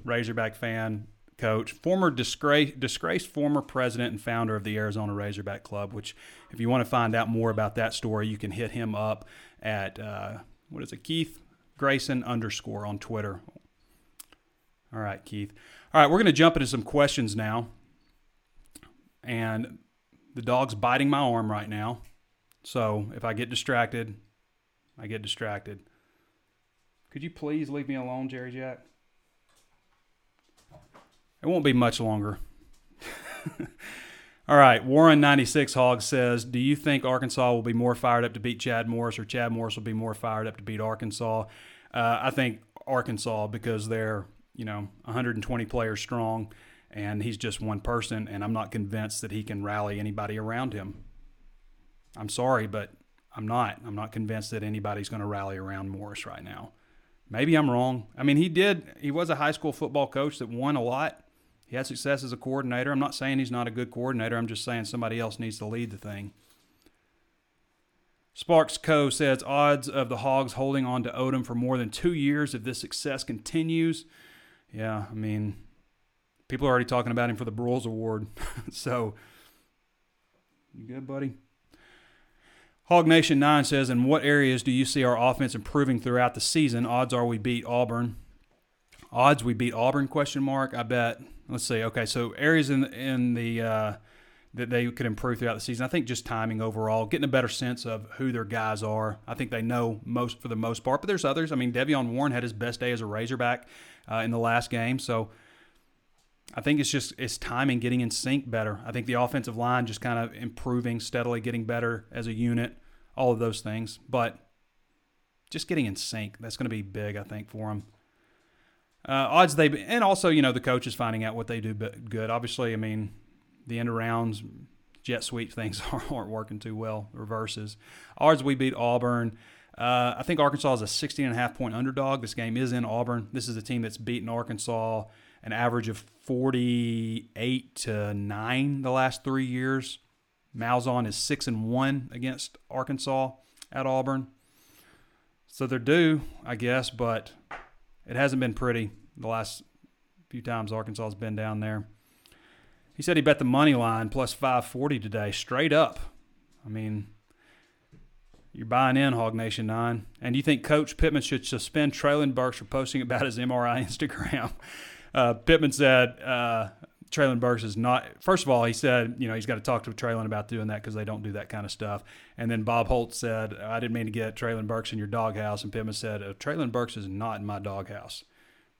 Speaker 2: Razorback fan, coach, former disgrace, disgraced former president and founder of the Arizona Razorback Club. Which, if you want to find out more about that story, you can hit him up at uh, what is it, Keith Grayson underscore on Twitter. All right, Keith. All right, we're going to jump into some questions now, and the dog's biting my arm right now. So if I get distracted, I get distracted. Could you please leave me alone, Jerry Jack? It won't be much longer. All right, Warren96 Hog says, Do you think Arkansas will be more fired up to beat Chad Morris or Chad Morris will be more fired up to beat Arkansas? Uh, I think Arkansas because they're, you know, 120 players strong and he's just one person, and I'm not convinced that he can rally anybody around him. I'm sorry, but I'm not. I'm not convinced that anybody's going to rally around Morris right now. Maybe I'm wrong. I mean, he did. He was a high school football coach that won a lot. He had success as a coordinator. I'm not saying he's not a good coordinator. I'm just saying somebody else needs to lead the thing. Sparks Co. says odds of the Hogs holding on to Odom for more than two years if this success continues. Yeah, I mean, people are already talking about him for the Broyles Award. so, you good, buddy? Hog Nation 9 says, In what areas do you see our offense improving throughout the season? Odds are we beat Auburn. Odds we beat Auburn? Question mark. I bet. Let's see. Okay, so areas in in the uh, that they could improve throughout the season. I think just timing overall, getting a better sense of who their guys are. I think they know most for the most part, but there's others. I mean, De'Vion Warren had his best day as a Razorback uh, in the last game, so I think it's just it's timing, getting in sync better. I think the offensive line just kind of improving steadily, getting better as a unit, all of those things, but just getting in sync. That's going to be big, I think, for them. Uh, odds they and also you know the coach is finding out what they do good. Obviously, I mean the end of rounds, jet sweep things aren't working too well. Reverses. Odds we beat Auburn. Uh, I think Arkansas is a 16 and a half point underdog. This game is in Auburn. This is a team that's beaten Arkansas an average of 48 to 9 the last three years. Malzahn is 6 and 1 against Arkansas at Auburn. So they're due, I guess, but it hasn't been pretty the last few times Arkansas has been down there. He said he bet the money line plus 540 today, straight up. I mean, you're buying in, Hog Nation 9. And you think Coach Pittman should suspend Treylon Burks for posting about his MRI Instagram? Uh, Pittman said uh, Treylon Burks is not. First of all, he said you know he's got to talk to Treylon about doing that because they don't do that kind of stuff. And then Bob Holt said, "I didn't mean to get Treylon Burks in your doghouse." And Pittman said, uh, "Treylon Burks is not in my doghouse,"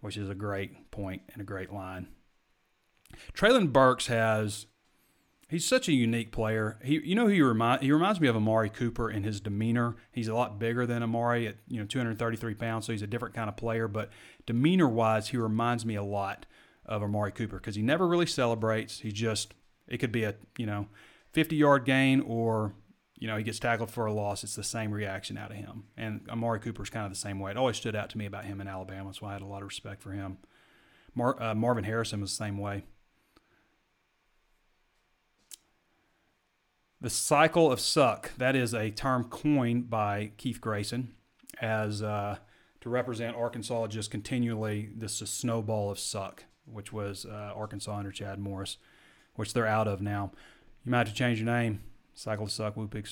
Speaker 2: which is a great point and a great line. Treylon Burks has. He's such a unique player. He, you know, he remind he reminds me of Amari Cooper in his demeanor. He's a lot bigger than Amari at you know 233 pounds, so he's a different kind of player. But demeanor wise, he reminds me a lot of Amari Cooper because he never really celebrates. He just it could be a you know 50 yard gain or you know he gets tackled for a loss. It's the same reaction out of him. And Amari Cooper is kind of the same way. It always stood out to me about him in Alabama, That's why I had a lot of respect for him. Mar- uh, Marvin Harrison was the same way. The cycle of suck, that is a term coined by Keith Grayson as uh, to represent Arkansas just continually, this is snowball of suck which was uh, Arkansas under Chad Morris, which they're out of now. You might have to change your name. Cycle to suck, Woo Pig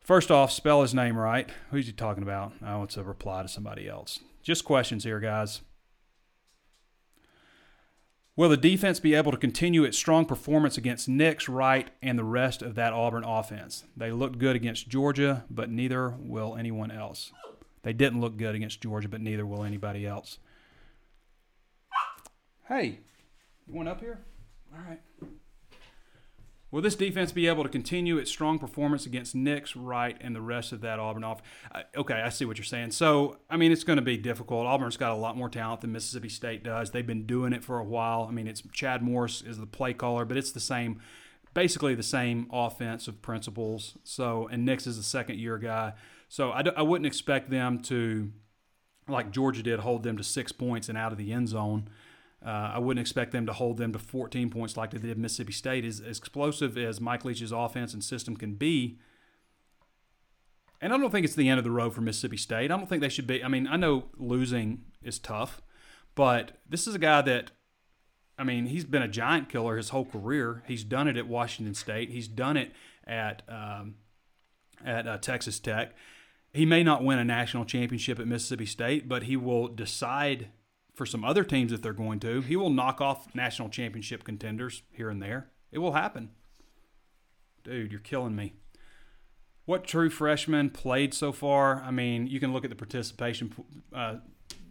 Speaker 2: First off, spell his name right. Who's he talking about? Oh, it's a reply to somebody else. Just questions here, guys. Will the defense be able to continue its strong performance against Nix, Wright, and the rest of that Auburn offense? They looked good against Georgia, but neither will anyone else. They didn't look good against Georgia, but neither will anybody else. Hey, you want up here? All right. Will this defense be able to continue its strong performance against Nix, Wright, and the rest of that Auburn off? Okay, I see what you're saying. So, I mean, it's going to be difficult. Auburn's got a lot more talent than Mississippi State does. They've been doing it for a while. I mean, it's Chad Morris is the play caller, but it's the same, basically the same offensive principles. So, and Nix is a second year guy. So, I d- I wouldn't expect them to, like Georgia did, hold them to six points and out of the end zone. Uh, I wouldn't expect them to hold them to 14 points like they did Mississippi State. As, as explosive as Mike Leach's offense and system can be, and I don't think it's the end of the road for Mississippi State. I don't think they should be. I mean, I know losing is tough, but this is a guy that, I mean, he's been a giant killer his whole career. He's done it at Washington State. He's done it at um, at uh, Texas Tech. He may not win a national championship at Mississippi State, but he will decide for some other teams if they're going to. He will knock off national championship contenders here and there. It will happen. Dude, you're killing me. What true freshman played so far? I mean, you can look at the participation uh,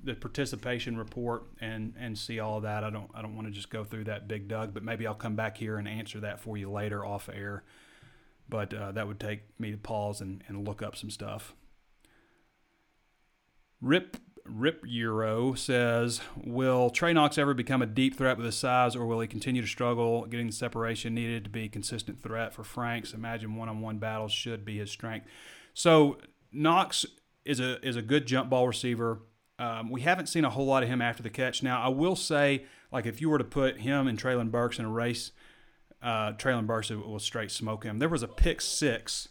Speaker 2: the participation report and and see all that. I don't I don't want to just go through that big Doug, but maybe I'll come back here and answer that for you later off air. But uh, that would take me to pause and, and look up some stuff. Rip Rip Euro says, "Will Trey Knox ever become a deep threat with his size, or will he continue to struggle getting the separation needed to be a consistent threat for Franks? Imagine one-on-one battles should be his strength." So Knox is a is a good jump ball receiver. Um, we haven't seen a whole lot of him after the catch. Now, I will say, like if you were to put him and Treylon Burks in a race, uh, Treylon Burks will straight smoke him. There was a pick six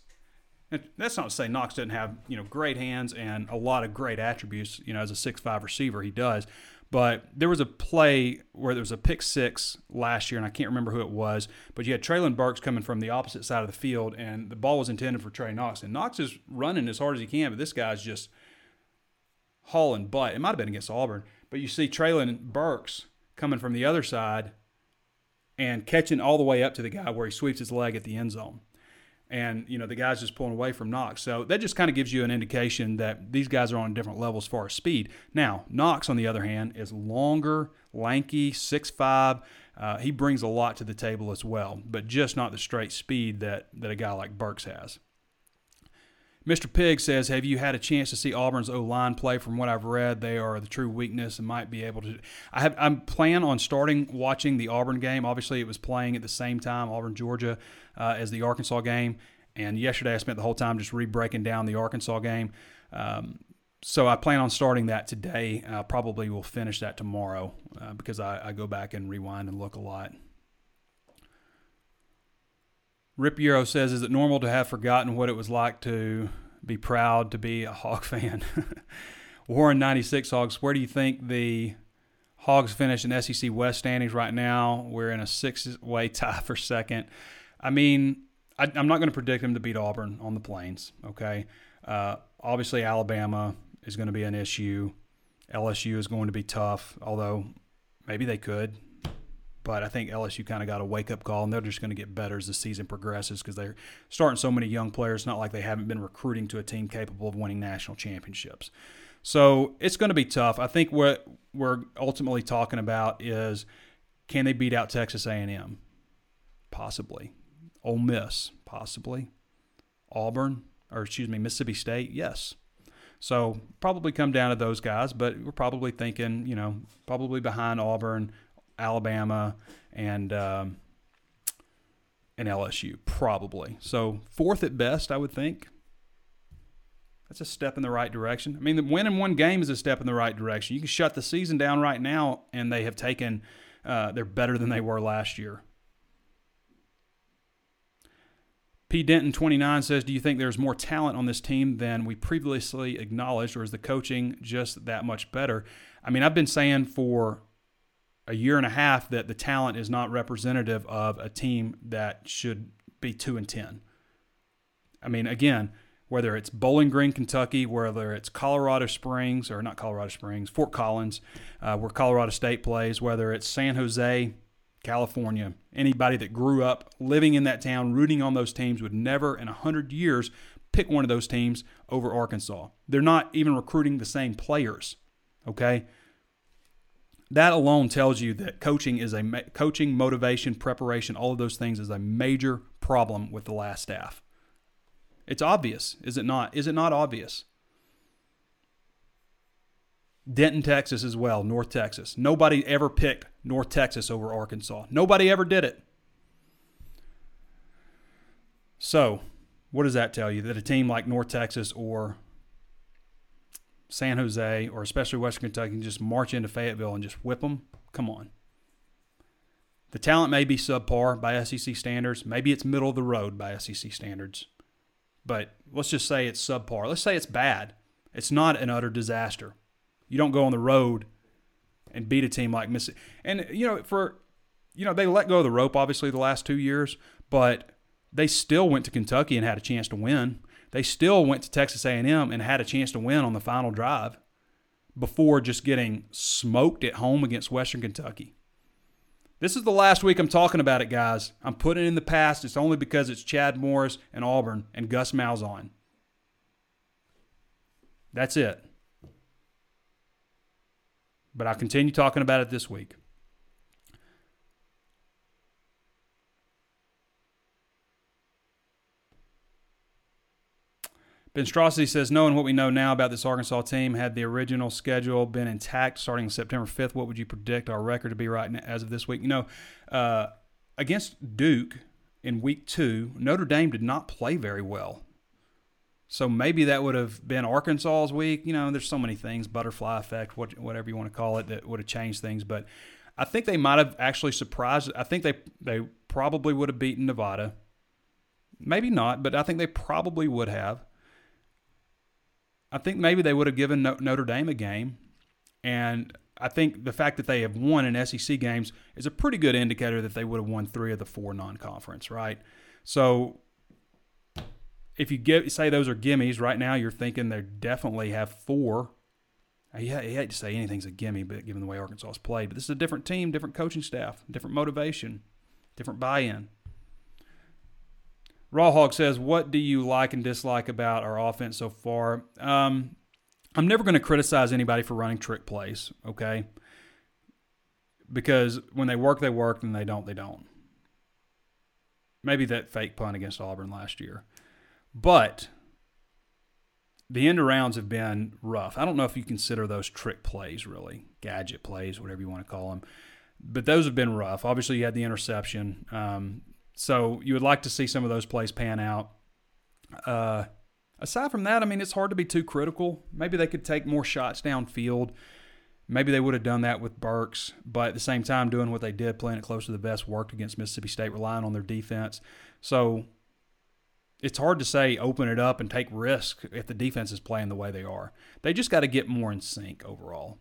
Speaker 2: that's not to say Knox doesn't have you know great hands and a lot of great attributes. You know, as a six-five receiver, he does. But there was a play where there was a pick six last year, and I can't remember who it was. But you had Treylon Burks coming from the opposite side of the field, and the ball was intended for Trey Knox. And Knox is running as hard as he can, but this guy's just hauling butt. It might have been against Auburn, but you see Treylon Burks coming from the other side and catching all the way up to the guy where he sweeps his leg at the end zone. And, you know, the guy's just pulling away from Knox. So that just kind of gives you an indication that these guys are on different levels as far as speed. Now, Knox, on the other hand, is longer, lanky, 6'5. Uh, he brings a lot to the table as well, but just not the straight speed that, that a guy like Burks has. Mr. Pig says, Have you had a chance to see Auburn's O line play? From what I've read, they are the true weakness and might be able to. I have. I'm plan on starting watching the Auburn game. Obviously, it was playing at the same time, Auburn, Georgia, uh, as the Arkansas game. And yesterday, I spent the whole time just re breaking down the Arkansas game. Um, so I plan on starting that today. Uh, probably will finish that tomorrow uh, because I, I go back and rewind and look a lot. Rip Euro says, "Is it normal to have forgotten what it was like to be proud to be a Hog fan?" Warren ninety six Hogs. Where do you think the Hogs finish in SEC West standings right now? We're in a six way tie for second. I mean, I, am not going to predict them to beat Auburn on the Plains. Okay, uh, obviously Alabama is going to be an issue. LSU is going to be tough, although maybe they could. But I think LSU kind of got a wake up call, and they're just going to get better as the season progresses because they're starting so many young players. It's not like they haven't been recruiting to a team capable of winning national championships. So it's going to be tough. I think what we're ultimately talking about is can they beat out Texas A&M? Possibly. Ole Miss? Possibly. Auburn? Or excuse me, Mississippi State? Yes. So probably come down to those guys, but we're probably thinking, you know, probably behind Auburn, Alabama, and um, and LSU probably. So fourth at best, I would think. That's a step in the right direction. I mean, the winning one game is a step in the right direction. You can shut the season down right now, and they have taken. Uh, they're better than they were last year. P. Denton 29 says, Do you think there's more talent on this team than we previously acknowledged, or is the coaching just that much better? I mean, I've been saying for a year and a half that the talent is not representative of a team that should be 2 and 10. I mean, again, whether it's Bowling Green, Kentucky, whether it's Colorado Springs, or not Colorado Springs, Fort Collins, uh, where Colorado State plays, whether it's San Jose, California, anybody that grew up living in that town, rooting on those teams, would never in 100 years pick one of those teams over Arkansas. They're not even recruiting the same players, okay? That alone tells you that coaching is a coaching, motivation, preparation, all of those things is a major problem with the last staff. It's obvious, is it not? Is it not obvious? Denton, Texas as well, North Texas. Nobody ever picked North Texas over Arkansas. Nobody ever did it. So, what does that tell you? That a team like North Texas or San Jose or especially Western Kentucky can just march into Fayetteville and just whip them, come on. The talent may be subpar by SEC standards. Maybe it's middle of the road by SEC standards. But let's just say it's subpar. Let's say it's bad. It's not an utter disaster. You don't go on the road and beat a team like Mississippi. And, you know, for, you know, they let go of the rope, obviously, the last two years, but they still went to Kentucky and had a chance to win. They still went to Texas A&M and had a chance to win on the final drive before just getting smoked at home against Western Kentucky. This is the last week I'm talking about it, guys. I'm putting it in the past. It's only because it's Chad Morris and Auburn and Gus Malzahn. That's it. But I'll continue talking about it this week. Ben Straussy says, knowing what we know now about this Arkansas team, had the original schedule been intact starting September 5th, what would you predict our record to be right now, as of this week? You know, uh, against Duke in week two, Notre Dame did not play very well. So maybe that would have been Arkansas's week. You know, there's so many things, butterfly effect, whatever you want to call it, that would have changed things. But I think they might have actually surprised. I think they they probably would have beaten Nevada. Maybe not, but I think they probably would have. I think maybe they would have given Notre Dame a game. And I think the fact that they have won in SEC games is a pretty good indicator that they would have won three of the four non conference, right? So if you get, say those are gimmies, right now you're thinking they definitely have four. I hate to say anything's a gimme, but given the way Arkansas has played, but this is a different team, different coaching staff, different motivation. different buy-in. Raw Hog says, "What do you like and dislike about our offense so far?" Um, I'm never going to criticize anybody for running trick plays, okay? Because when they work, they work, and they don't, they don't. Maybe that fake punt against Auburn last year, but the end arounds have been rough. I don't know if you consider those trick plays really, gadget plays, whatever you want to call them, but those have been rough. Obviously, you had the interception, um, so you would like to see some of those plays pan out. Uh, aside from that, I mean, it's hard to be too critical. Maybe they could take more shots downfield. Maybe they would have done that with Burks, but at the same time, doing what they did, playing it close to the best, worked against Mississippi State, relying on their defense. So it's hard to say open it up and take risk if the defense is playing the way they are. They just got to get more in sync overall.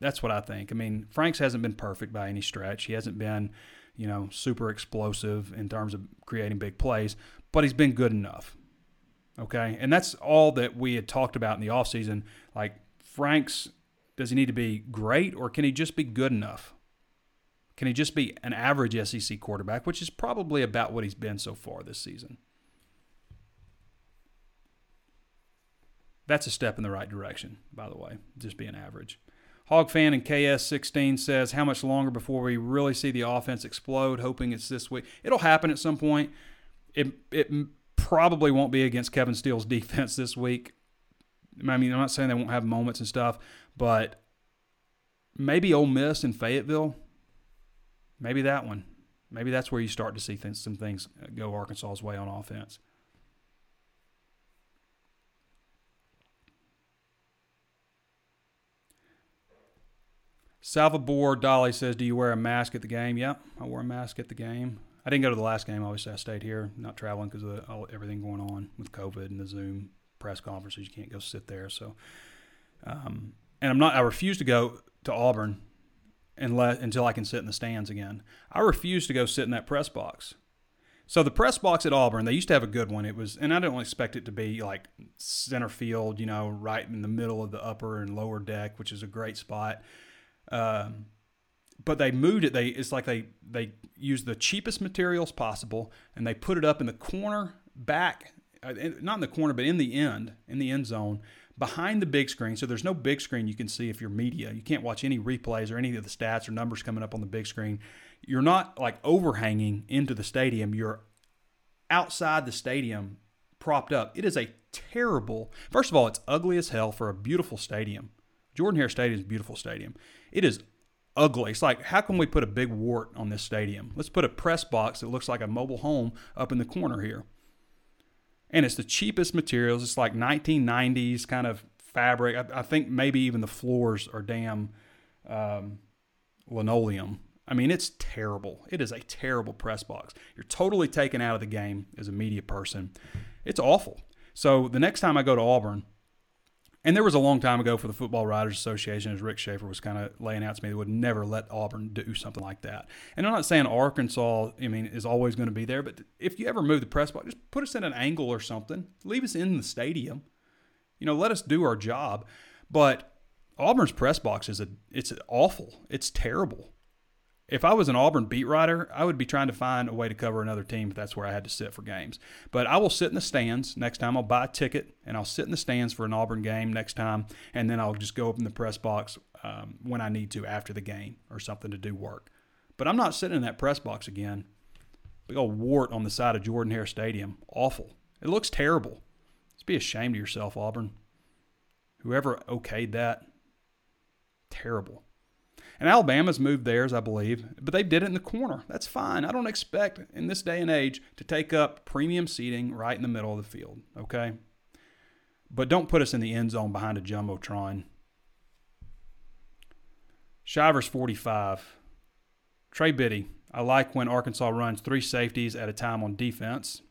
Speaker 2: That's what I think. I mean, Franks hasn't been perfect by any stretch. He hasn't been, you know, super explosive in terms of creating big plays, but he's been good enough. Okay? And that's all that we had talked about in the offseason. Like Franks does he need to be great or can he just be good enough? Can he just be an average SEC quarterback, which is probably about what he's been so far this season? That's a step in the right direction, by the way, just being average. Hog fan and KS16 says, How much longer before we really see the offense explode? Hoping it's this week. It'll happen at some point. It, it probably won't be against Kevin Steele's defense this week. I mean, I'm not saying they won't have moments and stuff, but maybe Ole Miss and Fayetteville, maybe that one. Maybe that's where you start to see things, some things go Arkansas's way on offense. Salvador Dolly says, "Do you wear a mask at the game?" Yep, I wore a mask at the game. I didn't go to the last game. Obviously, I stayed here, not traveling because of all, everything going on with COVID and the Zoom press conferences. You can't go sit there. So, um, and I'm not. I refuse to go to Auburn unless until I can sit in the stands again. I refuse to go sit in that press box. So the press box at Auburn, they used to have a good one. It was, and I don't expect it to be like center field, you know, right in the middle of the upper and lower deck, which is a great spot. Um, but they moved it. They it's like they they used the cheapest materials possible, and they put it up in the corner back, uh, not in the corner, but in the end, in the end zone, behind the big screen. So there's no big screen you can see if you're media. You can't watch any replays or any of the stats or numbers coming up on the big screen. You're not like overhanging into the stadium. You're outside the stadium, propped up. It is a terrible. First of all, it's ugly as hell for a beautiful stadium. Jordan Hare Stadium is a beautiful stadium. It is ugly. It's like, how can we put a big wart on this stadium? Let's put a press box that looks like a mobile home up in the corner here. And it's the cheapest materials. It's like 1990s kind of fabric. I, I think maybe even the floors are damn um, linoleum. I mean, it's terrible. It is a terrible press box. You're totally taken out of the game as a media person. It's awful. So the next time I go to Auburn, and there was a long time ago for the Football Writers Association, as Rick Schaefer was kind of laying out to me, they would never let Auburn do something like that. And I'm not saying Arkansas, I mean, is always going to be there, but if you ever move the press box, just put us in an angle or something. Leave us in the stadium. You know, let us do our job. But Auburn's press box is a it's awful. It's terrible if I was an Auburn beat writer, I would be trying to find a way to cover another team if that's where I had to sit for games. But I will sit in the stands next time. I'll buy a ticket and I'll sit in the stands for an Auburn game next time, and then I'll just go up in the press box um, when I need to after the game or something to do work. But I'm not sitting in that press box again. Big old wart on the side of Jordan Hare Stadium. Awful. It looks terrible. Let's be ashamed of yourself, Auburn. Whoever okayed that, terrible. And Alabama's moved theirs, I believe, but they did it in the corner. That's fine. I don't expect in this day and age to take up premium seating right in the middle of the field, okay? But don't put us in the end zone behind a Jumbotron. Shivers 45. Trey Biddy. I like when Arkansas runs three safeties at a time on defense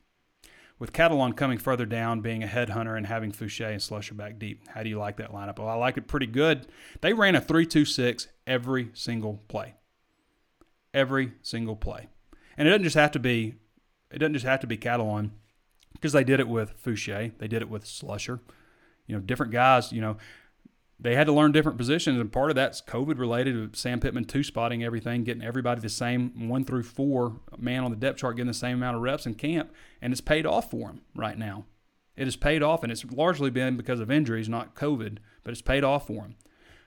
Speaker 2: with Catalon coming further down, being a headhunter, and having Foucha and Slusher back deep. How do you like that lineup? Well, I like it pretty good. They ran a 3 2 6 every single play. Every single play. And it doesn't just have to be it doesn't just have to be Catalon because they did it with Foucha, they did it with Slusher. You know, different guys, you know, they had to learn different positions, and part of that's COVID related. Sam Pittman two spotting everything, getting everybody the same one through four man on the depth chart, getting the same amount of reps in camp, and it's paid off for him right now. It has paid off, and it's largely been because of injuries, not COVID, but it's paid off for him.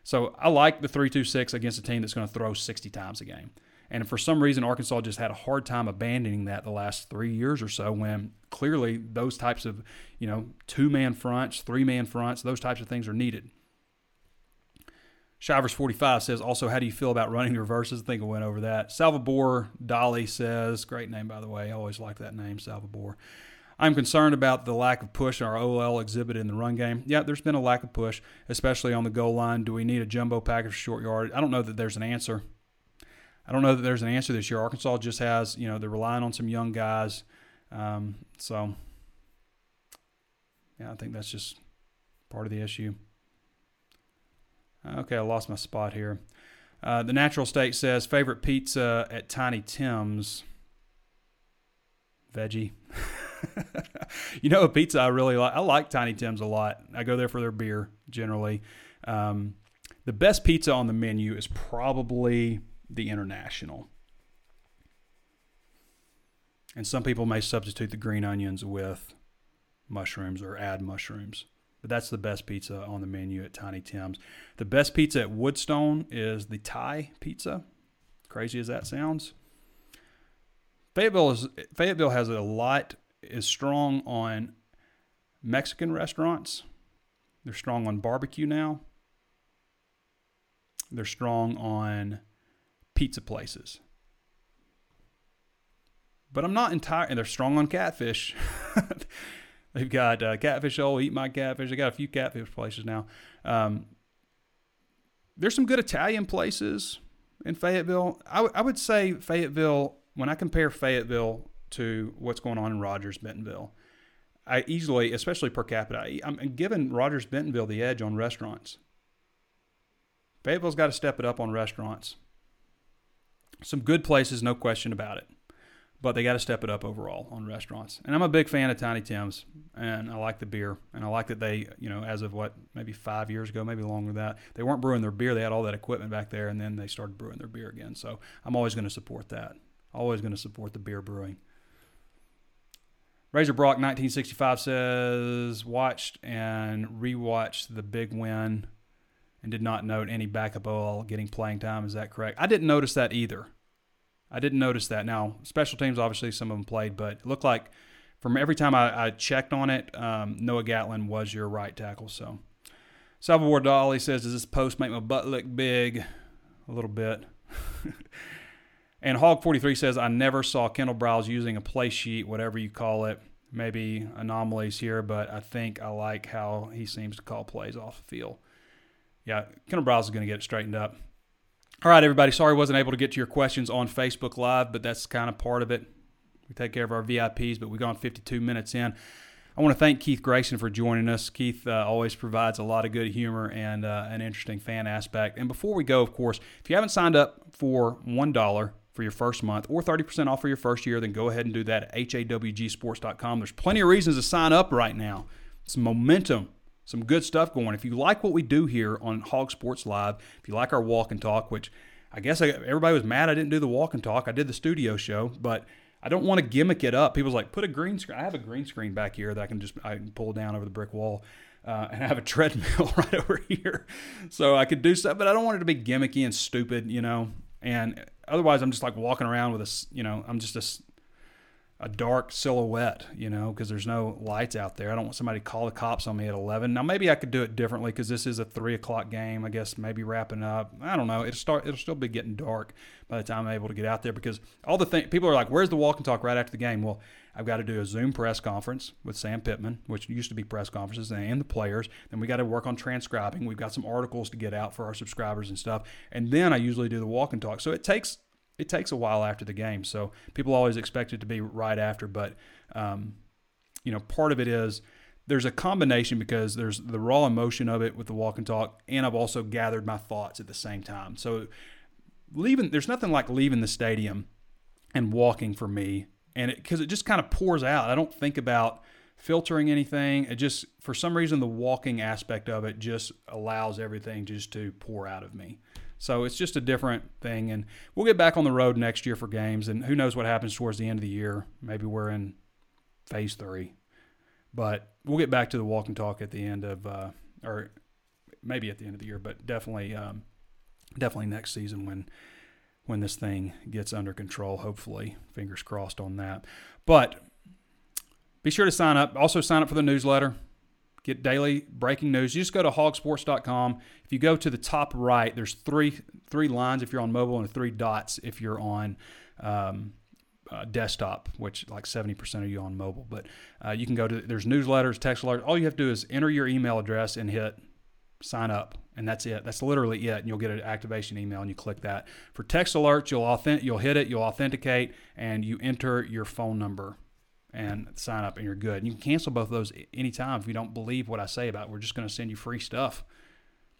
Speaker 2: So I like the three-two-six against a team that's going to throw 60 times a game. And for some reason, Arkansas just had a hard time abandoning that the last three years or so when clearly those types of, you know, two man fronts, three man fronts, those types of things are needed. Shivers 45 says, also, how do you feel about running reverses? I think I went over that. Salvador Dolly says, great name, by the way. I always like that name, Salvador. I'm concerned about the lack of push our OL exhibit in the run game. Yeah, there's been a lack of push, especially on the goal line. Do we need a jumbo package for short yard? I don't know that there's an answer. I don't know that there's an answer this year. Arkansas just has, you know, they're relying on some young guys. Um, so, yeah, I think that's just part of the issue. Okay, I lost my spot here. Uh, the natural state says favorite pizza at Tiny Tim's. Veggie. you know, a pizza I really like. I like Tiny Tim's a lot. I go there for their beer generally. Um, the best pizza on the menu is probably the international. And some people may substitute the green onions with mushrooms or add mushrooms. But that's the best pizza on the menu at Tiny Tim's. The best pizza at Woodstone is the Thai pizza. Crazy as that sounds. Fayetteville is Fayetteville has a lot is strong on Mexican restaurants. They're strong on barbecue now. They're strong on pizza places. But I'm not entire, and they're strong on catfish. They've got uh, Catfish Oh, Eat My Catfish. They got a few catfish places now. Um, there's some good Italian places in Fayetteville. I, w- I would say Fayetteville, when I compare Fayetteville to what's going on in Rogers, Bentonville, I easily, especially per capita, I'm giving Rogers, Bentonville the edge on restaurants. Fayetteville's got to step it up on restaurants. Some good places, no question about it but they got to step it up overall on restaurants. And I'm a big fan of Tiny Tim's, and I like the beer, and I like that they, you know, as of what maybe five years ago, maybe longer than that, they weren't brewing their beer. They had all that equipment back there, and then they started brewing their beer again. So I'm always going to support that. Always going to support the beer brewing. Razor Brock 1965 says watched and rewatched the big win and did not note any backup OL getting playing time. Is that correct? I didn't notice that either. I didn't notice that. Now, special teams, obviously, some of them played, but it looked like from every time I, I checked on it, um, Noah Gatlin was your right tackle. So, Salvador Dolly says, Does this post make my butt look big? A little bit. and Hog43 says, I never saw Kendal Briles using a play sheet, whatever you call it. Maybe anomalies here, but I think I like how he seems to call plays off the field. Yeah, Kendal Briles is going to get it straightened up. All right, everybody. Sorry I wasn't able to get to your questions on Facebook Live, but that's kind of part of it. We take care of our VIPs, but we've gone 52 minutes in. I want to thank Keith Grayson for joining us. Keith uh, always provides a lot of good humor and uh, an interesting fan aspect. And before we go, of course, if you haven't signed up for $1 for your first month or 30% off for your first year, then go ahead and do that at hawgsports.com. There's plenty of reasons to sign up right now. It's momentum some good stuff going. If you like what we do here on Hawg Sports Live, if you like our walk and talk, which I guess I, everybody was mad I didn't do the walk and talk, I did the studio show, but I don't want to gimmick it up. People's like, put a green screen. I have a green screen back here that I can just I can pull down over the brick wall. Uh, and I have a treadmill right over here, so I could do stuff, but I don't want it to be gimmicky and stupid, you know. And otherwise, I'm just like walking around with a, you know, I'm just a a dark silhouette, you know, because there's no lights out there. I don't want somebody to call the cops on me at 11. Now, maybe I could do it differently because this is a three o'clock game. I guess maybe wrapping up. I don't know. It'll start. It'll still be getting dark by the time I'm able to get out there because all the people are like, "Where's the walk and talk?" Right after the game. Well, I've got to do a Zoom press conference with Sam Pittman, which used to be press conferences, and the players. Then we got to work on transcribing. We've got some articles to get out for our subscribers and stuff. And then I usually do the walk and talk. So it takes it takes a while after the game. So people always expect it to be right after, but um, you know, part of it is there's a combination because there's the raw emotion of it with the walk and talk, and I've also gathered my thoughts at the same time. So leaving, there's nothing like leaving the stadium and walking for me, and because it, it just kind of pours out. I don't think about filtering anything. It just, for some reason, the walking aspect of it just allows everything just to pour out of me. So it's just a different thing. And we'll get back on the road next year for games. And who knows what happens towards the end of the year. Maybe we're in phase three. But we'll get back to the walk and talk at the end of, uh, or maybe at the end of the year, but definitely, um, definitely next season when when this thing gets under control. Hopefully, fingers crossed on that. But be sure to sign up. Also, sign up for the newsletter. Get daily breaking news. You just go to hawgsports.com. If you go to the top right, there's three three lines if you're on mobile and three dots if you're on um, uh, desktop, which like 70% of you on mobile. But uh, you can go to there's newsletters, text alerts. All you have to do is enter your email address and hit sign up and that's it that's literally it and you'll get an activation email and you click that for text alerts you'll authentic you'll hit it you'll authenticate and you enter your phone number and sign up and you're good. And you can cancel both of those anytime if you don't believe what i say about it. we're just going to send you free stuff.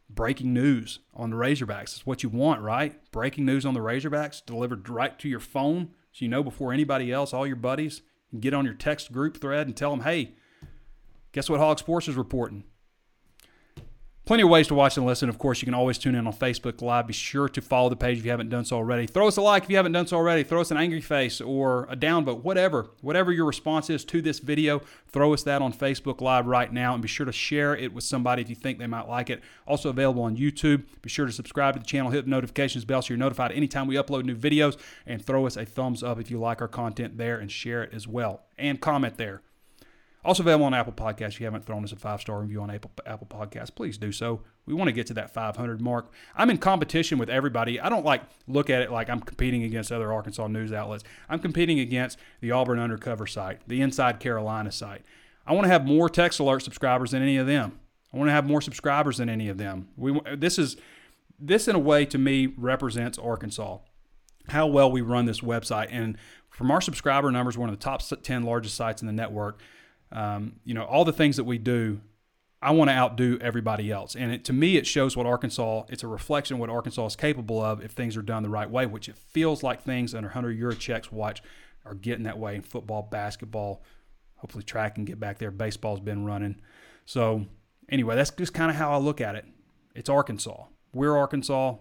Speaker 2: Breaking news on the razorbacks. It's what you want right? Breaking news on the razorbacks delivered right to your phone so you know before anybody else all your buddies you get on your text group thread and tell them hey guess what Hawg Sports is reporting Plenty of ways to watch and listen. Of course, you can always tune in on Facebook Live. Be sure to follow the page if you haven't done so already. Throw us a like if you haven't done so already. Throw us an angry face or a down vote, whatever. Whatever your response is to this video, throw us that on Facebook Live right now and be sure to share it with somebody if you think they might like it. Also available on YouTube. Be sure to subscribe to the channel, hit the notifications bell so you're notified anytime we upload new videos, and throw us a thumbs up if you like our content there and share it as well. And comment there. Also available on Apple Podcasts. If you haven't thrown us a five star review on Apple, Apple Podcasts, please do so. We want to get to that 500 mark. I'm in competition with everybody. I don't like look at it like I'm competing against other Arkansas news outlets. I'm competing against the Auburn Undercover site, the Inside Carolina site. I want to have more text alert subscribers than any of them. I want to have more subscribers than any of them. We this is this in a way to me represents Arkansas. How well we run this website and from our subscriber numbers, one of the top 10 largest sites in the network. Um, you know, all the things that we do, I want to outdo everybody else. And it, to me, it shows what Arkansas, it's a reflection of what Arkansas is capable of if things are done the right way, which it feels like things under Hunter Yurachek's watch are getting that way in football, basketball, hopefully track and get back there. Baseball's been running. So, anyway, that's just kind of how I look at it. It's Arkansas. We're Arkansas.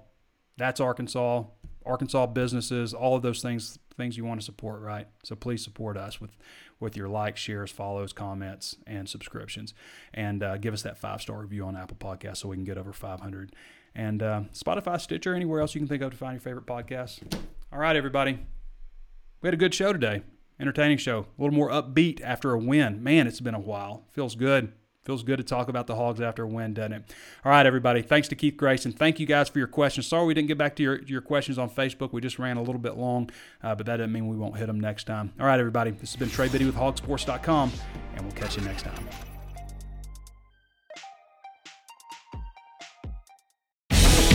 Speaker 2: That's Arkansas. Arkansas businesses, all of those things things you want to support, right? So please support us with with your likes, shares, follows, comments, and subscriptions, and uh, give us that five star review on Apple Podcasts so we can get over 500. And uh, Spotify, Stitcher, anywhere else you can think of to find your favorite podcasts. All right, everybody, we had a good show today, entertaining show, a little more upbeat after a win. Man, it's been a while. Feels good. Feels good to talk about the Hogs after a win, doesn't it? All right, everybody. Thanks to Keith Grayson. Thank you guys for your questions. Sorry we didn't get back to your, your questions on Facebook. We just ran a little bit long, uh, but that doesn't mean we won't hit them next time. All right, everybody. This has been Trey Biddy with hawgsports.com, and we'll catch you next time.